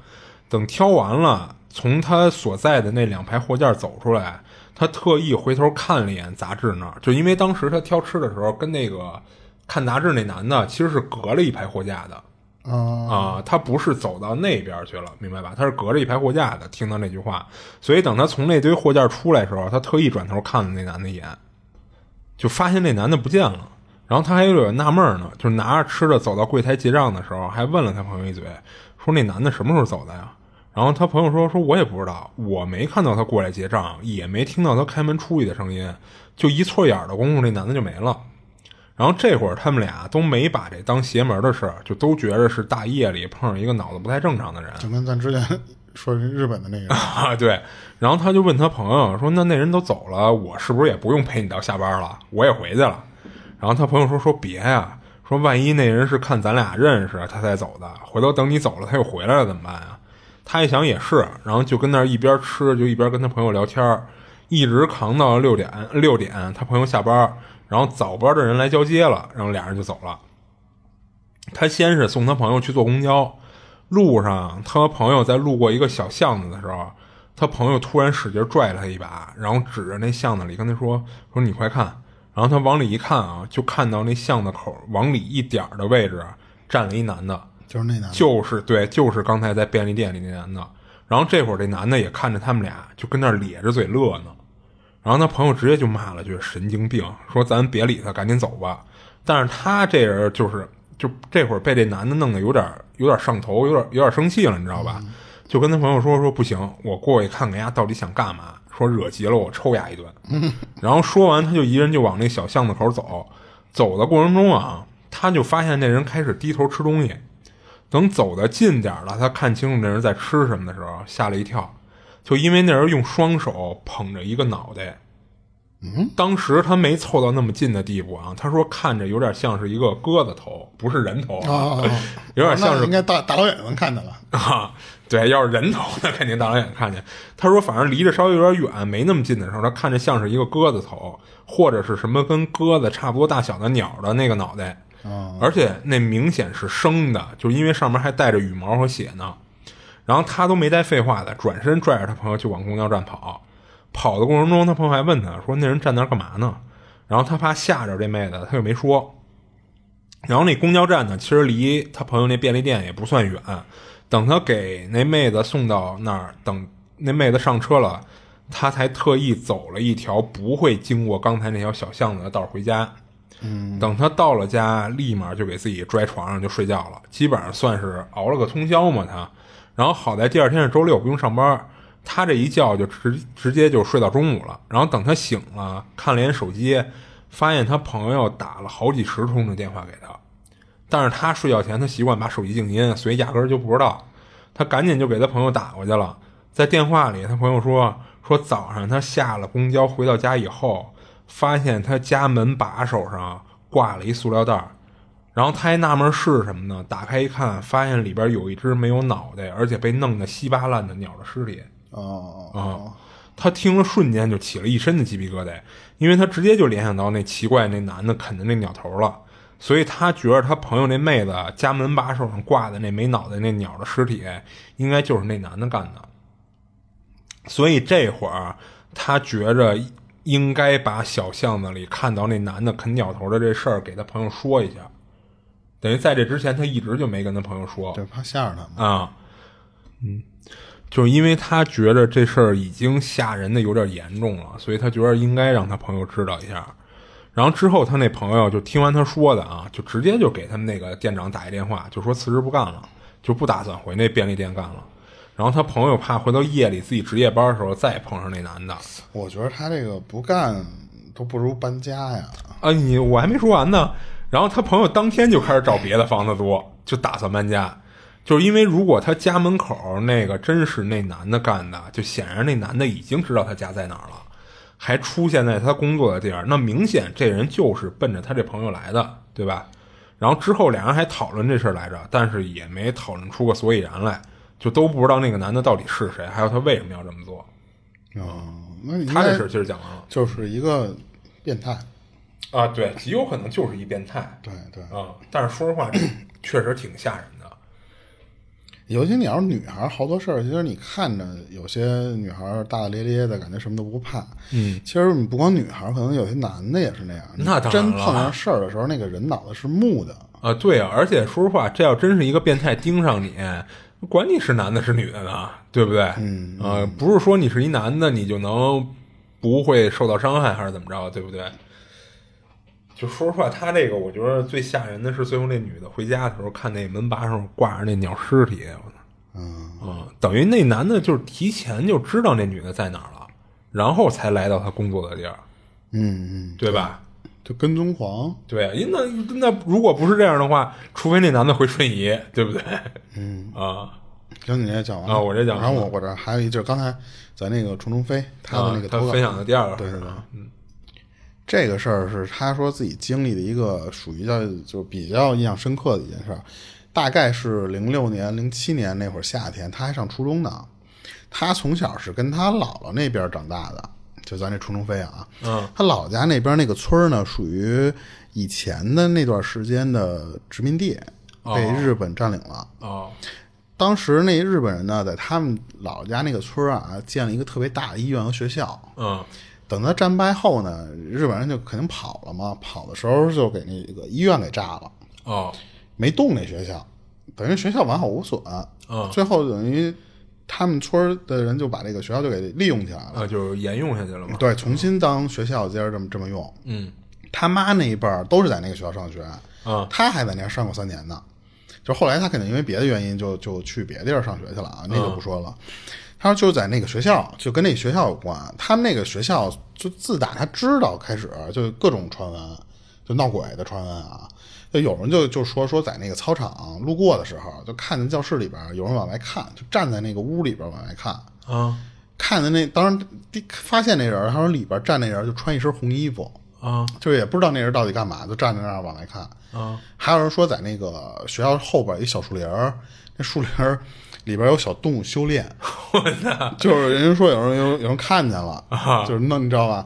等挑完了，从他所在的那两排货架走出来，他特意回头看了一眼杂志那儿，就因为当时他挑吃的时候，跟那个看杂志那男的其实是隔了一排货架的。啊，他不是走到那边去了，明白吧？他是隔着一排货架的。听到那句话，所以等他从那堆货架出来的时候，他特意转头看了那男的一眼，就发现那男的不见了。然后他还有点纳闷呢，就是拿着吃的走到柜台结账的时候，还问了他朋友一嘴，说那男的什么时候走的呀？然后他朋友说说我也不知道，我没看到他过来结账，也没听到他开门出去的声音，就一错眼的功夫，那男的就没了。然后这会儿他们俩都没把这当邪门的事儿，就都觉着是大夜里碰上一个脑子不太正常的人，就跟咱之前说是日本的那个啊，对。然后他就问他朋友说，那那人都走了，我是不是也不用陪你到下班了？我也回去了。然后他朋友说：“说别呀，说万一那人是看咱俩认识他才走的，回头等你走了他又回来了怎么办呀？”他一想也是，然后就跟那儿一边吃就一边跟他朋友聊天一直扛到六点六点，他朋友下班，然后早班的人来交接了，然后俩人就走了。他先是送他朋友去坐公交，路上他和朋友在路过一个小巷子的时候，他朋友突然使劲拽了他一把，然后指着那巷子里跟他说：“说你快看。”然后他往里一看啊，就看到那巷子口往里一点的位置站了一男的，就是那男的，就是对，就是刚才在便利店里那男的。然后这会儿这男的也看着他们俩，就跟那咧着嘴乐呢。然后他朋友直接就骂了句“神经病”，说咱别理他，赶紧走吧。但是他这人就是，就这会儿被这男的弄得有点有点上头，有点有点生气了，你知道吧？就跟他朋友说说不行，我过去看看丫到底想干嘛。说惹急了我抽丫一顿，然后说完他就一人就往那小巷子口走，走的过程中啊，他就发现那人开始低头吃东西，等走的近点了，他看清楚那人在吃什么的时候，吓了一跳，就因为那人用双手捧着一个脑袋，嗯，当时他没凑到那么近的地步啊，他说看着有点像是一个鸽子头，不是人头啊，有点像是应该大大老远能看见了啊。对，要是人头，那肯定大老远看见。他说，反正离着稍微有点远，没那么近的时候，他看着像是一个鸽子头，或者是什么跟鸽子差不多大小的鸟的那个脑袋。而且那明显是生的，就因为上面还带着羽毛和血呢。然后他都没带废话的，转身拽着他朋友就往公交站跑。跑的过程中，他朋友还问他说：“那人站那儿干嘛呢？”然后他怕吓着这妹子，他就没说。然后那公交站呢，其实离他朋友那便利店也不算远。等他给那妹子送到那儿，等那妹子上车了，他才特意走了一条不会经过刚才那条小巷子的道回家。嗯，等他到了家，立马就给自己拽床上就睡觉了，基本上算是熬了个通宵嘛。他，然后好在第二天是周六，不用上班，他这一觉就直直接就睡到中午了。然后等他醒了，看了眼手机，发现他朋友打了好几十通的电话给他。但是他睡觉前，他习惯把手机静音，所以压根儿就不知道。他赶紧就给他朋友打过去了，在电话里，他朋友说说早上他下了公交回到家以后，发现他家门把手上挂了一塑料袋儿，然后他还纳闷是什么呢？打开一看，发现里边有一只没有脑袋，而且被弄得稀巴烂的鸟的尸体。哦啊、他听了瞬间就起了一身的鸡皮疙瘩，因为他直接就联想到那奇怪那男的啃的那鸟头了，所以他觉得他朋友那妹子家门把手上挂的那没脑袋那鸟的尸体，应该就是那男的干的。所以这会儿他觉着应该把小巷子里看到那男的啃鸟头的这事儿给他朋友说一下，等于在这之前他一直就没跟他朋友说。对，怕吓着他嘛。啊，嗯，就是因为他觉得这事儿已经吓人的有点严重了，所以他觉得应该让他朋友知道一下。然后之后他那朋友就听完他说的啊，就直接就给他们那个店长打一电话，就说辞职不干了，就不打算回那便利店干了。然后他朋友怕回到夜里自己值夜班的时候再碰上那男的，我觉得他这个不干都不如搬家呀。啊，你我还没说完呢。然后他朋友当天就开始找别的房子租，就打算搬家。就是因为如果他家门口那个真是那男的干的，就显然那男的已经知道他家在哪儿了，还出现在他工作的地儿，那明显这人就是奔着他这朋友来的，对吧？然后之后俩人还讨论这事儿来着，但是也没讨论出个所以然来，就都不知道那个男的到底是谁，还有他为什么要这么做。哦，那他这事儿其实讲完了就是一个变态。啊，对，极有可能就是一变态。对对，啊、但是说实话，确实挺吓人的。尤其你要是女孩儿，好多事儿，其实你看着有些女孩儿大大咧咧的感觉，什么都不怕。嗯，其实你不光女孩儿，可能有些男的也是那样。那当然了真碰上事儿的时候，那个人脑子是木的。啊，对啊，而且说实话，这要真是一个变态盯上你，管你是男的是女的呢，对不对？嗯啊，不是说你是一男的，你就能不会受到伤害，还是怎么着，对不对？就说实话，他这个我觉得最吓人的是最后那女的回家的时候，看那门把上挂着那鸟尸体，我操！嗯，啊，等于那男的就是提前就知道那女的在哪儿了，然后才来到他工作的地儿，嗯嗯，对吧？就跟踪狂。对，因那那如果不是这样的话，除非那男的会瞬移，对不对？嗯，啊，行，你这讲完了啊我这讲完了然后我我这还有一就是刚才在那个虫虫飞他的那个投稿啊他分享的第二个对对对嗯这个事儿是他说自己经历的一个属于叫就比较印象深刻的一件事儿，大概是零六年、零七年那会儿夏天，他还上初中呢。他从小是跟他姥姥那边长大的，就咱这初中飞啊。嗯他姥姥家那边那个村儿呢，属于以前的那段时间的殖民地，被日本占领了。哦当时那日本人呢，在他们姥姥家那个村儿啊，建了一个特别大的医院和学校。嗯等他战败后呢，日本人就肯定跑了嘛，跑的时候就给那个医院给炸了，哦没动那学校，等于学校完好无损。嗯最后等于他们村儿的人就把这个学校就给利用起来了，啊，就是沿用下去了嘛。对，重新当学校接着这么这么用。嗯他妈那一辈儿都是在那个学校上学，啊他还在那儿上过三年呢。就后来他可能因为别的原因就就去别地儿上学去了啊，那就不说了。他说就在那个学校，就跟那个学校有关。他们那个学校就自打他知道开始，就各种传闻，就闹鬼的传闻啊。就有人就就说说在那个操场路过的时候，就看见教室里边有人往外看，就站在那个屋里边往外看，啊看见那当时第发现那人，他说里边站那人就穿一身红衣服，啊就是也不知道那人到底干嘛，就站在那儿往外看。啊还有人说在那个学校后边一小树林儿，那树林儿里边有小动物修炼，就是人家说有人有有人看见了，就是弄你知道吧？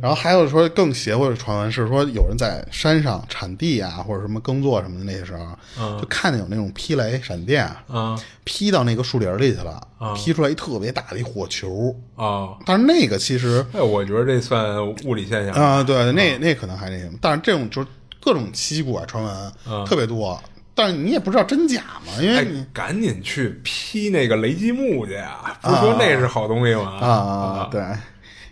然后还有说更邪乎的传闻是说有人在山上铲地啊，或者什么耕作什么的那些时候，就看见有那种劈雷闪电啊劈到那个树林里去了，劈出来一特别大的一火球。啊！但是那个其实哎，我觉得这算物理现象。啊、对，那那可能还那什么，但是这种就是各种奇怪传闻、特别多，但是你也不知道真假嘛，因为你哎，赶紧去劈那个雷击木去啊！不是说那是好东西吗？啊啊对。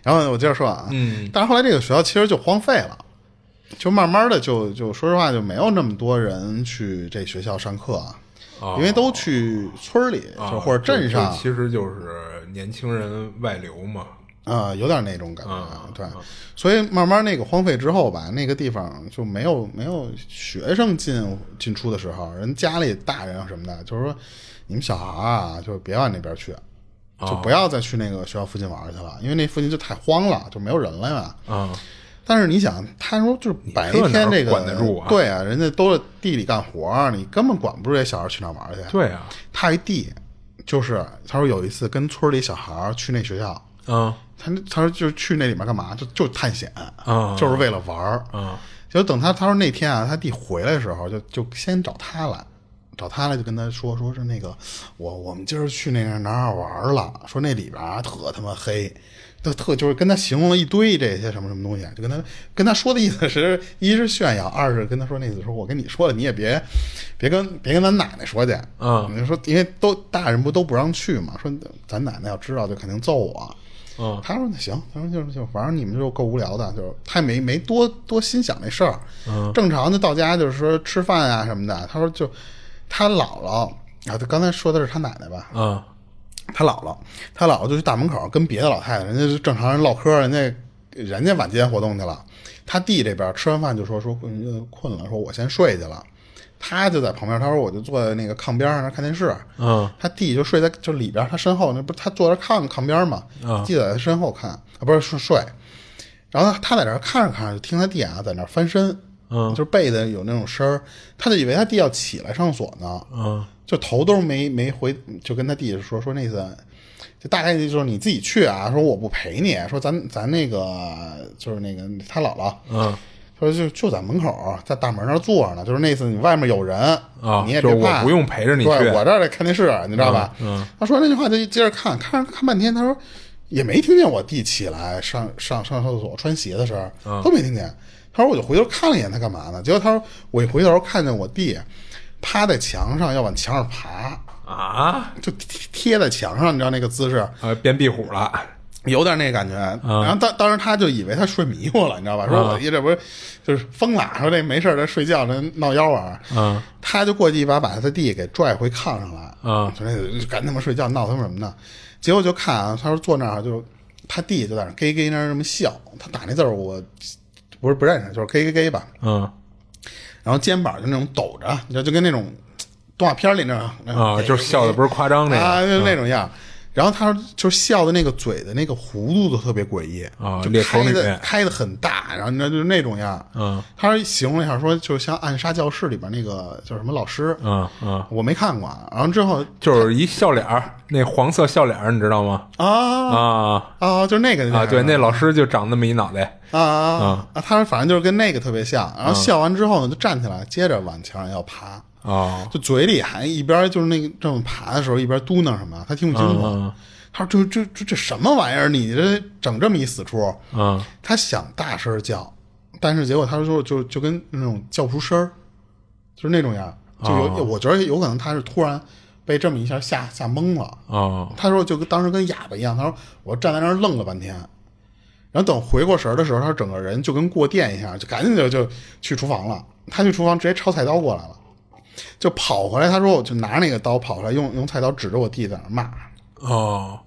然后我接着说啊，嗯，但是后来这个学校其实就荒废了，就慢慢的就就说实话就没有那么多人去这学校上课啊，哦因为都去村里啊就或者镇上，其实就是年轻人外流嘛。啊、有点那种感觉，啊对，所以慢慢那个荒废之后吧，那个地方就没有没有学生进进出的时候，人家里大人啊什么的，就是说你们小孩啊，就别往那边去，就不要再去那个学校附近玩去了，因为那附近就太荒了，就没有人了呀。啊，但是你想，他说就是白天这个管得住啊对啊，人家都在地里干活儿，你根本管不住这小孩去哪儿玩去。对啊，他一地就是他说有一次跟村里小孩儿去那学校，啊他他说就去那里面干嘛？就就探险，啊就是为了玩儿。啊就等他他说那天啊，他弟回来的时候，就就先找他来，找他来就跟他说说是那个我我们今儿去那个哪儿哪玩了，说那里边啊特他妈黑。特特就是跟他形容了一堆这些什么什么东西，就跟他跟他说的意思是，一是炫耀，二是跟他说那意思说，我跟你说了，你也别别跟别跟咱奶奶说去，嗯。你说因为都大人不都不让去嘛，说咱奶奶要知道就肯定揍我，嗯他说那行，他说就是就反正你们就够无聊的，就是他也没没多多心想那事儿。嗯正常的到家就是说吃饭啊什么的。他说就他姥姥啊，他刚才说的是他奶奶吧？啊他姥姥，他姥姥就去大门口跟别的老太太，人家是正常人唠嗑，人家人家晚间活动去了。他弟这边吃完饭就说说困困了，说我先睡去了。他就在旁边，他说我就坐在那个炕边上那看电视。嗯。他弟就睡在就里边，他身后那不是他坐在炕炕边嘛，啊弟在他身后看啊，不是睡睡，然后他在那儿看着看着，就听他弟啊在那翻身，嗯。就是被子有那种声儿，他就以为他弟要起来上锁呢，嗯。就头都没没回，就跟他弟说说那次，就大概就是你自己去啊，说我不陪你，说咱咱那个就是那个他姥姥，嗯说就就在门口，在大门那儿坐着呢，就是那次你外面有人啊你也别怕，不用陪着你去对我这儿在看电视，你知道吧？嗯嗯他说那句话就接着看，看看半天，他说也没听见我弟起来上上上厕所穿鞋的声儿，嗯都没听见。他说我就回头看了一眼，他干嘛呢？结果他说我一回头看见我弟趴在墙上要往墙上爬，啊就贴贴在墙上，你知道那个姿势，呃，变壁虎了。有点那感觉。然后当当时他就以为他睡迷糊了，你知道吧？说我弟这不是就是疯了，说这没事儿在睡觉，这闹妖啊。嗯他就过去一把把他弟给拽回炕上来，嗯就那个赶他妈睡觉，闹他妈什么呢？结果就看啊，他说坐那儿就他弟就在那儿咯咯那儿那么笑，他打那字儿我不是不认识，就是咯咯咯吧。嗯然后肩膀就那种抖着，你知道就跟那种动画片里那种啊，就是笑的不是夸张那啊，就那种样。然后他说，就是笑的那个嘴的那个弧度都特别诡异就啊裂口开女的开的很大，然后你知道就是那种样。嗯他说形容一下，说就像《暗杀教室》里边那个叫什么老师，嗯嗯，我没看过。然后之后就是一笑脸儿，那黄色笑脸儿，你知道吗？啊啊啊，就那个啊，对，那老师就长那么一脑袋。啊啊啊，他说反正就是跟那个特别像。然后笑完之后呢，就站起来，接着往墙上要爬，哦，就嘴里还一边就是那个这么爬的时候，一边嘟囔什么，他听不清楚。嗯他说：“这这这这什么玩意儿？你这整这么一死出？”嗯他想大声叫，但是结果他说就就跟那种叫不出声儿，就是那种样，就有、哦我觉得有可能他是突然被这么一下吓吓懵了。哦他说就跟当时跟哑巴一样，他说我站在那儿愣了半天，然后等回过神儿的时候，他整个人就跟过电一样，就赶紧就就去厨房了。他去厨房直接抄菜刀过来了，就跑回来。他说我就拿那个刀跑回来，用用菜刀指着我弟在那骂。哦，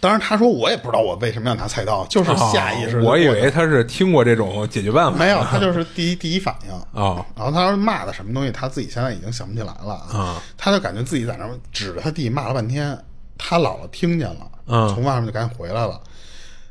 当然他说我也不知道我为什么要拿菜刀，就是下意识哦我以为他是听过这种解决办法。没有，他就是第一第一反应。哦然后他说骂的什么东西，他自己现在已经想不起来了啊。他就感觉自己在那儿指着他弟骂了半天，他姥姥听见了，嗯从外面就赶紧回来了。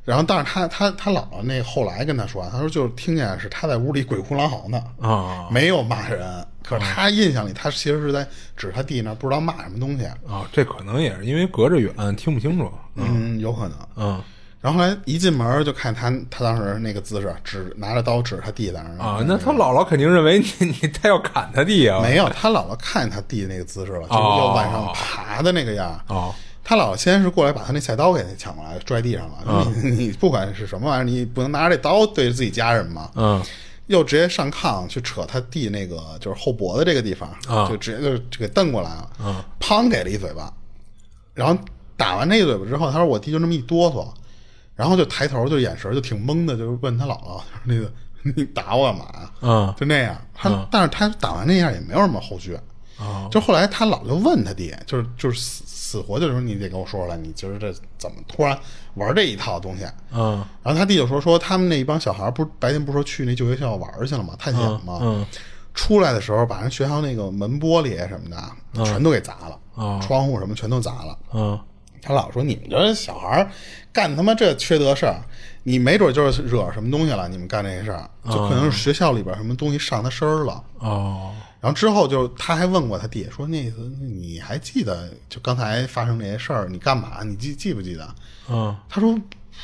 然后，但是他他他姥姥那后来跟他说，他说就是听见是他在屋里鬼哭狼嚎呢，啊没有骂人。可是他印象里，他其实是在指他弟那儿，不知道骂什么东西。哦，这可能也是因为隔着远听不清楚。嗯，有可能。嗯然后后来一进门就看他他当时那个姿势，指拿着刀指他弟在那儿啊，那他姥姥肯定认为你 你他要砍他弟啊。没有，他姥姥看见他弟那个姿势了，就是哦要往上爬的那个样。哦他姥姥先是过来把他那菜刀给他抢过来，拽地上了。嗯 你你不管是什么玩意儿，你不能拿着这刀对着自己家人嘛。嗯 又直接上炕去扯他弟那个就是后脖子这个地方，啊。就直接就就给瞪过来了，砰给了一嘴巴，然后打完那一嘴巴之后，他说我弟就那么一哆嗦，然后就抬头就眼神就挺懵的，就是问他姥姥那个你打我干嘛？呀？嗯就那样，他、但是他打完那样也没有什么后续，哦就后来他姥姥就问他弟，就是就是死死活就说你得跟我说出来，你今儿这怎么突然玩这一套东西？嗯然后他弟就说说他们那一帮小孩不是白天不是说去那旧学校玩去了吗？探险吗？嗯出来的时候把人学校那个门玻璃什么的、全都给砸了，哦窗户什么全都砸了。嗯他老说你们这小孩儿干他妈这缺德事儿，你没准就是惹什么东西了，你们干这些事儿，就可能是学校里边什么东西上他身儿了。哦然后之后就他还问过他弟说那次你还记得就刚才发生这些事儿你干嘛？你记记不记得？嗯他说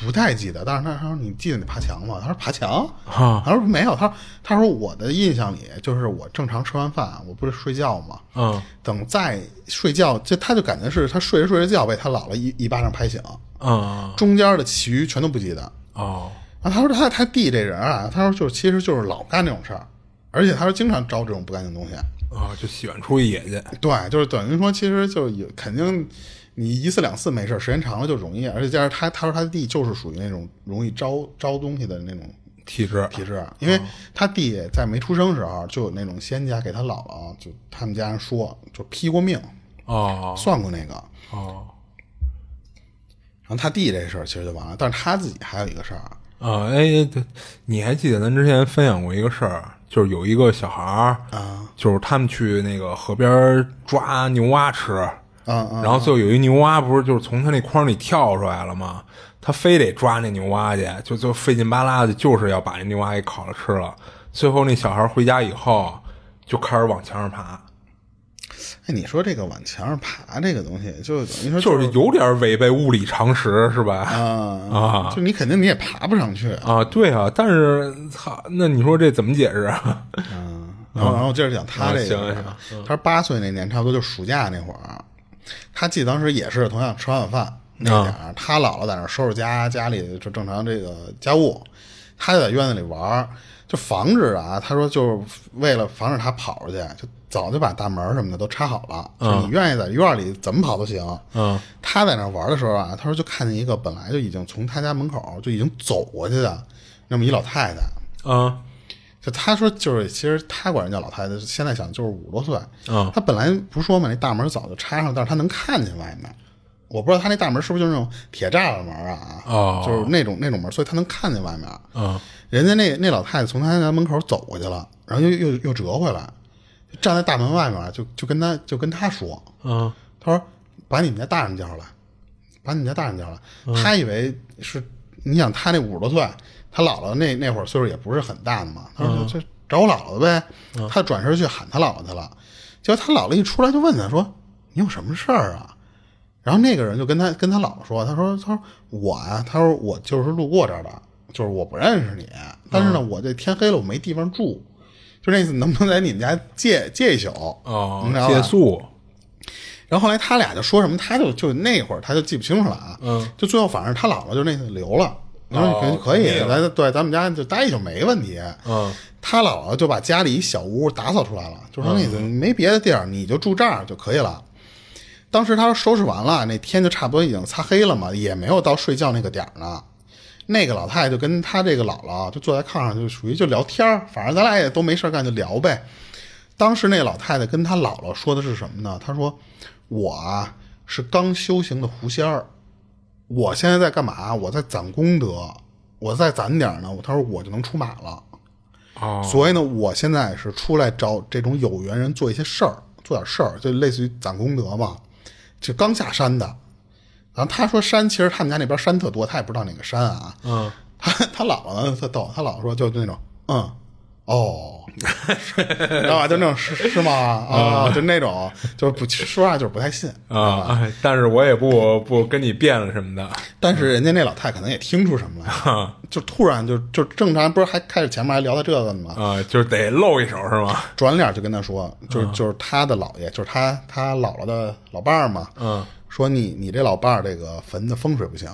不太记得，但是他他说你记得你爬墙吗？他说爬墙。啊他说没有，他说他说我的印象里就是我正常吃完饭，我不是睡觉吗？嗯等再睡觉，就他就感觉是他睡着睡着觉被他姥姥一一巴掌拍醒，嗯中间的其余全都不记得。哦啊他说他他弟这人啊，他说就其实就是老干这种事儿，而且他说经常招这种不干净东西。啊，就喜欢出去野去。对，就是等于说，其实就有肯定你一次两次没事，时间长了就容易。而且加上他他说他弟就是属于那种容易招招东西的那种体质体质，因为他弟在没出生时候就有那种仙家给他姥姥，就他们家人说就批过命，哦算过那个。哦然后他弟这事儿其实就完了，但是他自己还有一个事儿，啊哎，对，你还记得咱之前分享过一个事儿，就是有一个小孩儿啊，就是他们去那个河边抓牛蛙吃，然后最后有一牛蛙不是就是从他那筐里跳出来了吗？他非得抓那牛蛙去，就就费劲巴拉的，就是要把那牛蛙给烤了吃了。最后那小孩回家以后就开始往墙上爬，哎，你说这个往墙上爬这个东西，就等于说就是有点违背物理常识，是吧？啊啊 就你肯定你也爬不上去，啊，对啊，但是操，那你说这怎么解释啊？嗯然后，然后接着讲他这个，啊行他八岁那年，差不多就暑假那会儿，他记得当时也是同样吃完晚饭那点儿，他姥姥在那儿收拾家家里就正常这个家务，他就在院子里玩儿，就防止啊，他说就是为了防止他跑出去，就早就把大门什么的都插好了，就你愿意在院里怎么跑都行。嗯他在那儿玩的时候啊，他说就看见一个本来就已经从他家门口就已经走过去的那么一老太太。嗯就他说，就是其实他管人叫老太太，现在想就是五十多岁。嗯他本来不是说嘛，那大门早就插上，但是他能看见外面。我不知道他那大门是不是就是那种铁栅栏门啊？哦就是那种那种门，所以他能看见外面。嗯人家那那老太太从他家门口走过去了，然后又又又折回来，就站在大门外面，就就跟他就跟他说，嗯他说把你们家大人叫来，把你们家大人叫来。嗯他以为是，你想他那五十多岁，他姥姥那那会儿岁数也不是很大的嘛。他说就找我姥姥呗。他转身去喊他姥姥去了，结果他姥姥一出来就问他说：“你有什么事儿啊？”然后那个人就跟他跟他姥姥说：“他说他说我啊、他说我就是路过这儿的，就是我不认识你，但是呢，我这天黑了我没地方住，就那意思，能不能在你们家借借一宿？哦你知道，吧借宿然后后来他俩就说什么，他就就那会儿他就记不清楚了啊，嗯，就最后反正他姥姥就那次留了，然后哦可以，同意了咱对咱们家就待一宿没问题，嗯他姥姥就把家里一小屋打扫出来了，就说那意思没别的地儿，你就住这儿就可以了。当时他收拾完了，那天就差不多已经擦黑了嘛，也没有到睡觉那个点儿呢。那个老太太就跟他这个姥姥就坐在炕上，就属于就聊天儿反正咱俩也都没事儿干，就聊呗。当时那老太太跟他姥姥说的是什么呢？她说：“我啊是刚修行的狐仙儿，我现在在干嘛？我在攒功德，我再攒点儿呢。她说我就能出马了。哦所以呢，我现在是出来找这种有缘人做一些事儿，做点事儿，就类似于攒功德嘛。就刚下山的，然后他说山其实他们家那边山特多，他也不知道哪个山啊。嗯他 他姥姥呢特逗，他姥姥说就那种嗯哦，知道吧？就那种是是吗？啊，就那种就是不说实话就是不太信。啊，哎但是我也不不跟你辩了什么的但是人家那老太可能也听出什么来，啊 就突然就就正常不是还开始前面还聊到这个呢吗？啊，就是得露一手是吗？转脸就跟他说，就是就是他的姥爷，就是他他姥姥的老伴儿嘛，嗯说你你这老伴儿这个坟的风水不行，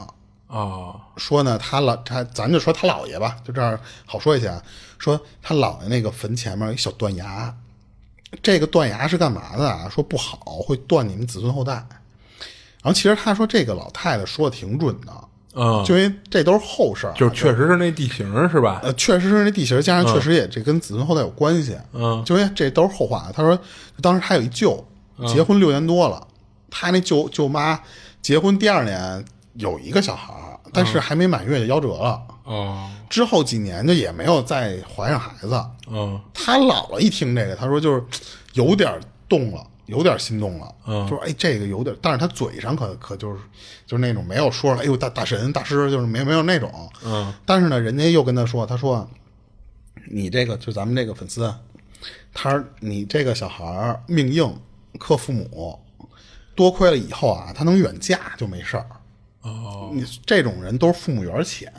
哦，说呢，他老他咱就说他姥爷吧，就这样好说一些啊。说他姥爷那个坟前面有一小断崖，这个断崖是干嘛的啊？说不好会断你们子孙后代。然后其实他说这个老太太说的挺准的，嗯，就因为这都是后事儿啊，就确实是那地形是吧？呃，确实是那地形，加上确实也这跟子孙后代有关系。嗯，就因为这都是后话。他说，当时他有一舅，结婚六年多了，他那舅舅妈结婚第二年有一个小孩儿，但是还没满月就夭折了。哦，之后几年就也没有再怀上孩子。嗯他姥姥一听这个，他说就是有点动了，有点心动了，嗯就说哎这个有点，但是他嘴上可可就是就是那种没有说了，哎呦大大神大师，就是没没有那种，嗯但是呢，人家又跟他说，他说你这个就咱们这个粉丝，啊他说你这个小孩命硬，克父母，多亏了以后啊，他能远嫁就没事儿。哦你这种人都是父母缘儿浅，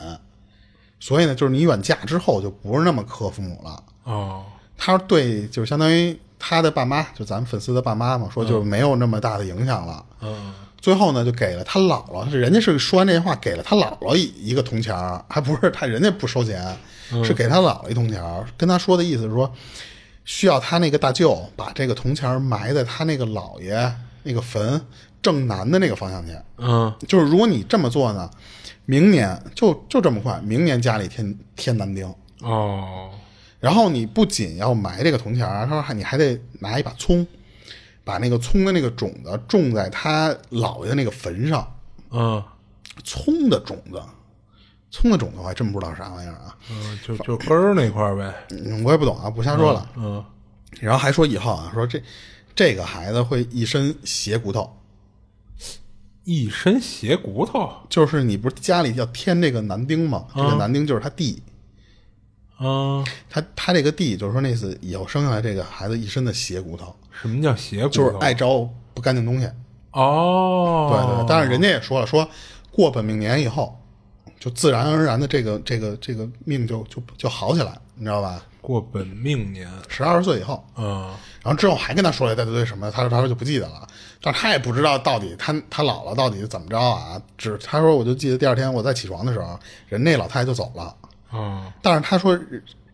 所以呢，就是你远嫁之后就不是那么克父母了。哦他说对，就是相当于他的爸妈，就咱们粉丝的爸妈嘛，说就没有那么大的影响了。嗯最后呢，就给了他姥姥，是人家是说完这话，给了他姥姥一一个铜钱儿还不是他人家不收钱，是给他姥姥一铜钱儿跟他说的意思是说，需要他那个大舅把这个铜钱儿埋在他那个姥爷那个坟正南的那个方向去。嗯就是如果你这么做呢，明年就就这么快，明年家里添添男丁。哦然后你不仅要埋这个铜钱儿，他说还你还得拿一把葱，把那个葱的那个种子种在他姥爷的那个坟上。嗯葱的种子，葱的种子我还真不知道啥玩意儿啊，嗯，就就根儿那块儿呗。嗯我也不懂啊，不瞎说了。嗯然后还说以后啊，说这这个孩子会一身邪骨头，一身邪骨头。就是你不是家里要添这个男丁吗？这个男丁就是他弟，嗯，他他这个弟就是说那次以后生下来这个孩子一身的邪骨头，什么叫邪骨头？就是爱招不干净东西。哦，对对，但是人家也说了，说过本命年以后，就自然而然的这个这个这个命就就就好起来，你知道吧？过本命年。十二岁以后，嗯然后之后还跟他说了一大堆什么，他说他说就不记得了，但他也不知道到底他他姥姥到底是怎么着啊？只他说我就记得第二天我在起床的时候，人那老太太就走了，嗯，但是他说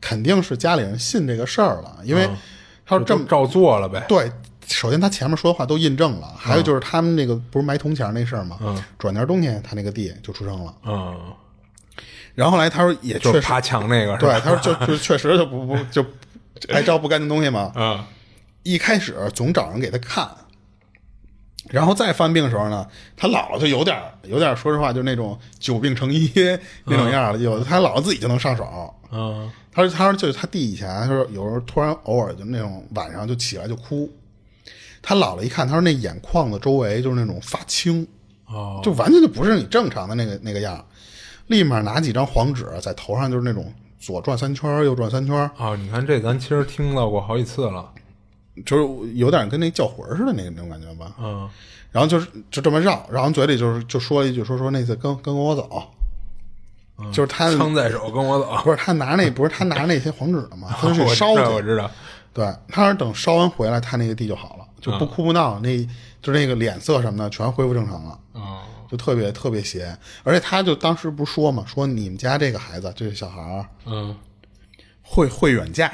肯定是家里人信这个事儿了，因为他说这么就照做了呗。对，首先他前面说的话都印证了，还有就是他们那个不是埋铜钱那事儿吗？嗯，转年冬天他那个地就出生了，嗯，然后后来他说也确实，就是爬墙那个对，他说就就确实就不不就爱招不干净东西嘛，嗯一开始总找人给他看，然后再犯病的时候呢，他姥姥就有点有点，说实话，就那种久病成医那种样了。有的他姥姥自己就能上手。嗯他说，他说就是他弟以前，他说有时候突然偶尔就那种晚上就起来就哭。他姥姥一看，他说那眼眶子周围就是那种发青，哦就完全就不是你正常的那个那个样，立马拿几张黄纸在头上就是那种左转三圈右转三圈，哦，你看这咱其实听到过好几次了。就是有点跟那叫魂似的那个那种感觉吧。嗯然后就是就这么绕，然后嘴里就是就说了一句说说那次跟跟我走，就是他枪在手，跟我走。不是他拿那不是他拿那些黄纸的吗？他就去烧知道，我，知道。对，他是等烧完回来，他那个地就好了，就不哭不闹，那就那个脸色什么的全恢复正常了。哦就特别特别邪，而且他就当时不是说嘛，说你们家这个孩子，这个小孩儿嗯，会会远嫁，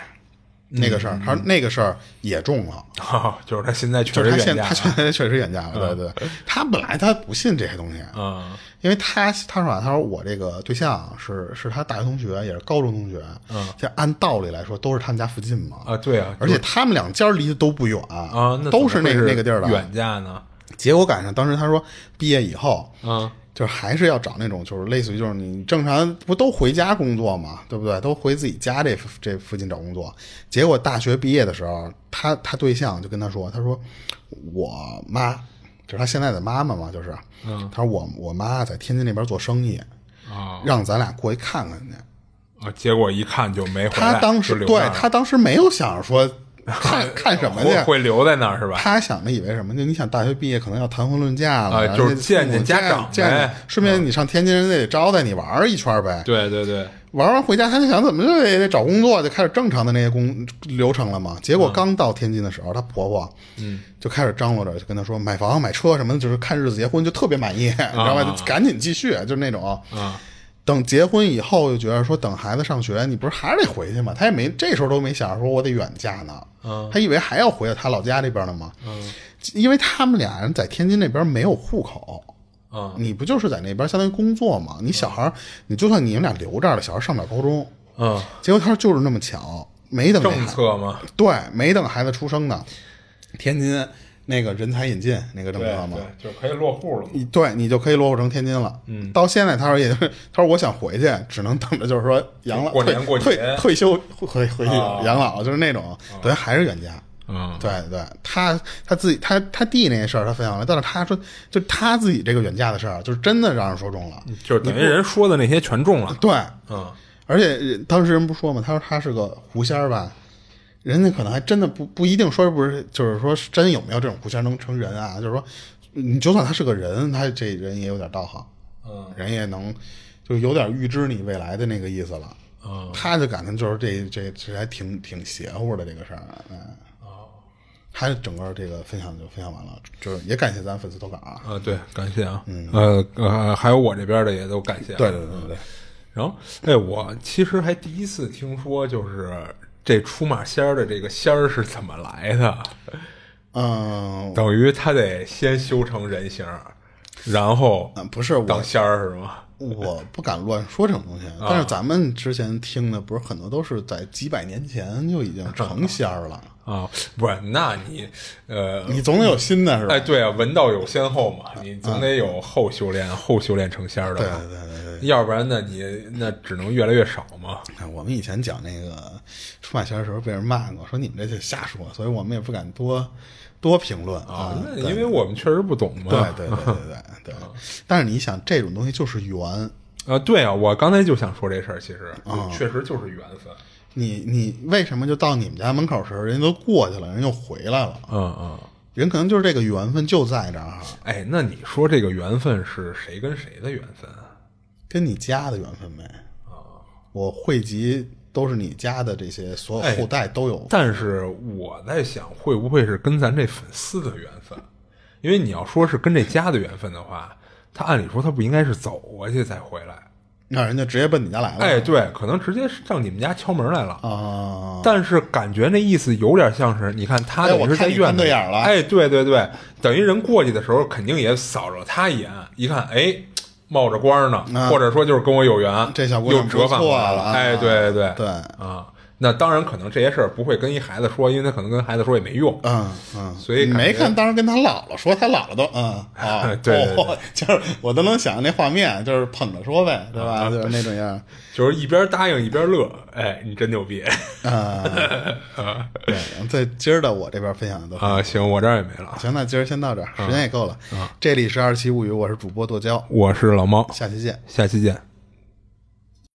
那个事儿，他说那个事儿也中了，哦，就是他现在确实远嫁现他。现在确实远嫁了，对对，他本来他不信这些东西，嗯因为他他说啊，他说我这个对象是是他大学同学，也是高中同学，嗯，就按道理来说都是他们家附近嘛，啊，对啊，而且他们两家离得都不远啊，那都是那那个地儿的。远嫁呢。结果赶上当时他说毕业以后，嗯就是还是要找那种就是类似于就是你正常不都回家工作嘛，对不对？都回自己家这这附近找工作。结果大学毕业的时候，他他对象就跟他说，他说我妈就是他现在的妈妈嘛，就是，嗯，他说我我妈在天津那边做生意，啊让咱俩过去看看去。啊，结果一看就没回来。他当时对他当时没有想着说 看看什么去？会会留在那儿是吧？他想的以为什么？就你想大学毕业可能要谈婚论嫁了，就是见见家长见见顺便你上天津人家得招待你玩儿一圈儿呗。对对对，玩完回家，他就想怎么就得得找工作，就开始正常的那些工流程了嘛。结果刚到天津的时候，她婆婆嗯就开始张罗着，就跟她说买房买车什么的，就是看日子结婚，就特别满意，你知道吧？就赶紧继续，就是那种。啊等结婚以后，又觉得说等孩子上学，你不是还是得回去吗？他也没这时候都没想着说我得远嫁呢，嗯他以为还要回到他老家这边呢嘛。嗯因为他们俩人在天津那边没有户口，啊你不就是在那边相当于工作嘛？你小孩儿，你就算你们俩留这儿了，小孩儿上不了高中，嗯，结果他说就是那么巧，没等政策嘛，对，没等孩子出生呢，天津那个人才引进那个政策嘛，对，就可以落户了。你对你就可以落户成天津了。嗯，到现在他说也就是，他说我想回去，只能等着就是说养老过年退过节退退休回回去啊养老，就是那种，等于还是远嫁。嗯，对对，他他自己他他弟那事儿他分享了，但是他说就他自己这个远嫁的事儿，就是真的让人说中了。就是等于人说的那些全中了。对，嗯，而且呃当时人不说嘛，他说他是个狐仙儿吧，人家可能还真的不不一定说不是，就是说真有没有这种狐仙能成人啊？就是说，你就算他是个人，他这人也有点道行，嗯，人也能就有点预知你未来的那个意思了。嗯，他就感觉就是这这这还挺挺邪乎的这个事儿，嗯。他整个这个分享就分享完了，就是也感谢咱粉丝投稿啊。啊，对，感谢啊，嗯，呃呃，还有我这边的也都感谢。对对对对对，然后，哎，我其实还第一次听说，就是这出马仙儿的这个仙儿是怎么来的，嗯，等于他得先修成人形，然后嗯不是当仙儿是吗？我不敢乱说这种东西，但是咱们之前听的不是很多都是在几百年前就已经成仙儿了，啊，不是，那你呃，你总得有新的是吧？哎，对啊，文道有先后嘛，你总得有后修炼，后修炼成仙儿的对，对对对要不然呢，你那只能越来越少嘛。对，我们以前讲那个出马仙儿的时候被人骂过，说你们这些瞎说，所以我们也不敢多多评论啊啊，。那因为我们确实不懂嘛。对对对对对 对，但是你想，这种东西就是缘，啊，对啊，我刚才就想说这事儿，其实啊确实就是缘分。你你为什么就到你们家门口时候，人家都过去了，人又回来了？嗯嗯，人可能就是这个缘分就在这儿，哎，那你说这个缘分是谁跟谁的缘分啊？跟你家的缘分呗。啊我汇集都是你家的这些所有后代都有。但是我在想，会不会是跟咱这粉丝的缘分？因为你要说是跟这家的缘分的话，他按理说他不应该是走过去再回来。那人家直接奔你家来了。哎，对，可能直接上你们家敲门来了。啊，但是感觉那意思有点像是，你看他等于是在院子眼了哎，对对对，等于人过去的时候肯定也扫着他一眼，一看，哎，冒着光呢，啊。或者说就是跟我有缘，这小姑又折返过来错了啊。哎，对对对。啊，那当然可能这些事儿不会跟一孩子说，因为他可能跟孩子说也没用，嗯嗯，所以你没看，当时跟他姥姥说，他姥姥都嗯啊，对对对哦 就是我都能想象那画面，就是捧着说呗，对吧？就是那种样 就是一边答应一边乐，哎，你真牛逼啊。对，这今儿的我这边分享的都啊！行，我这儿也没了，行，那今儿先到这儿，时间也够了。这里是二七物语，我是主播剁椒，我是老猫，下期见。下期见。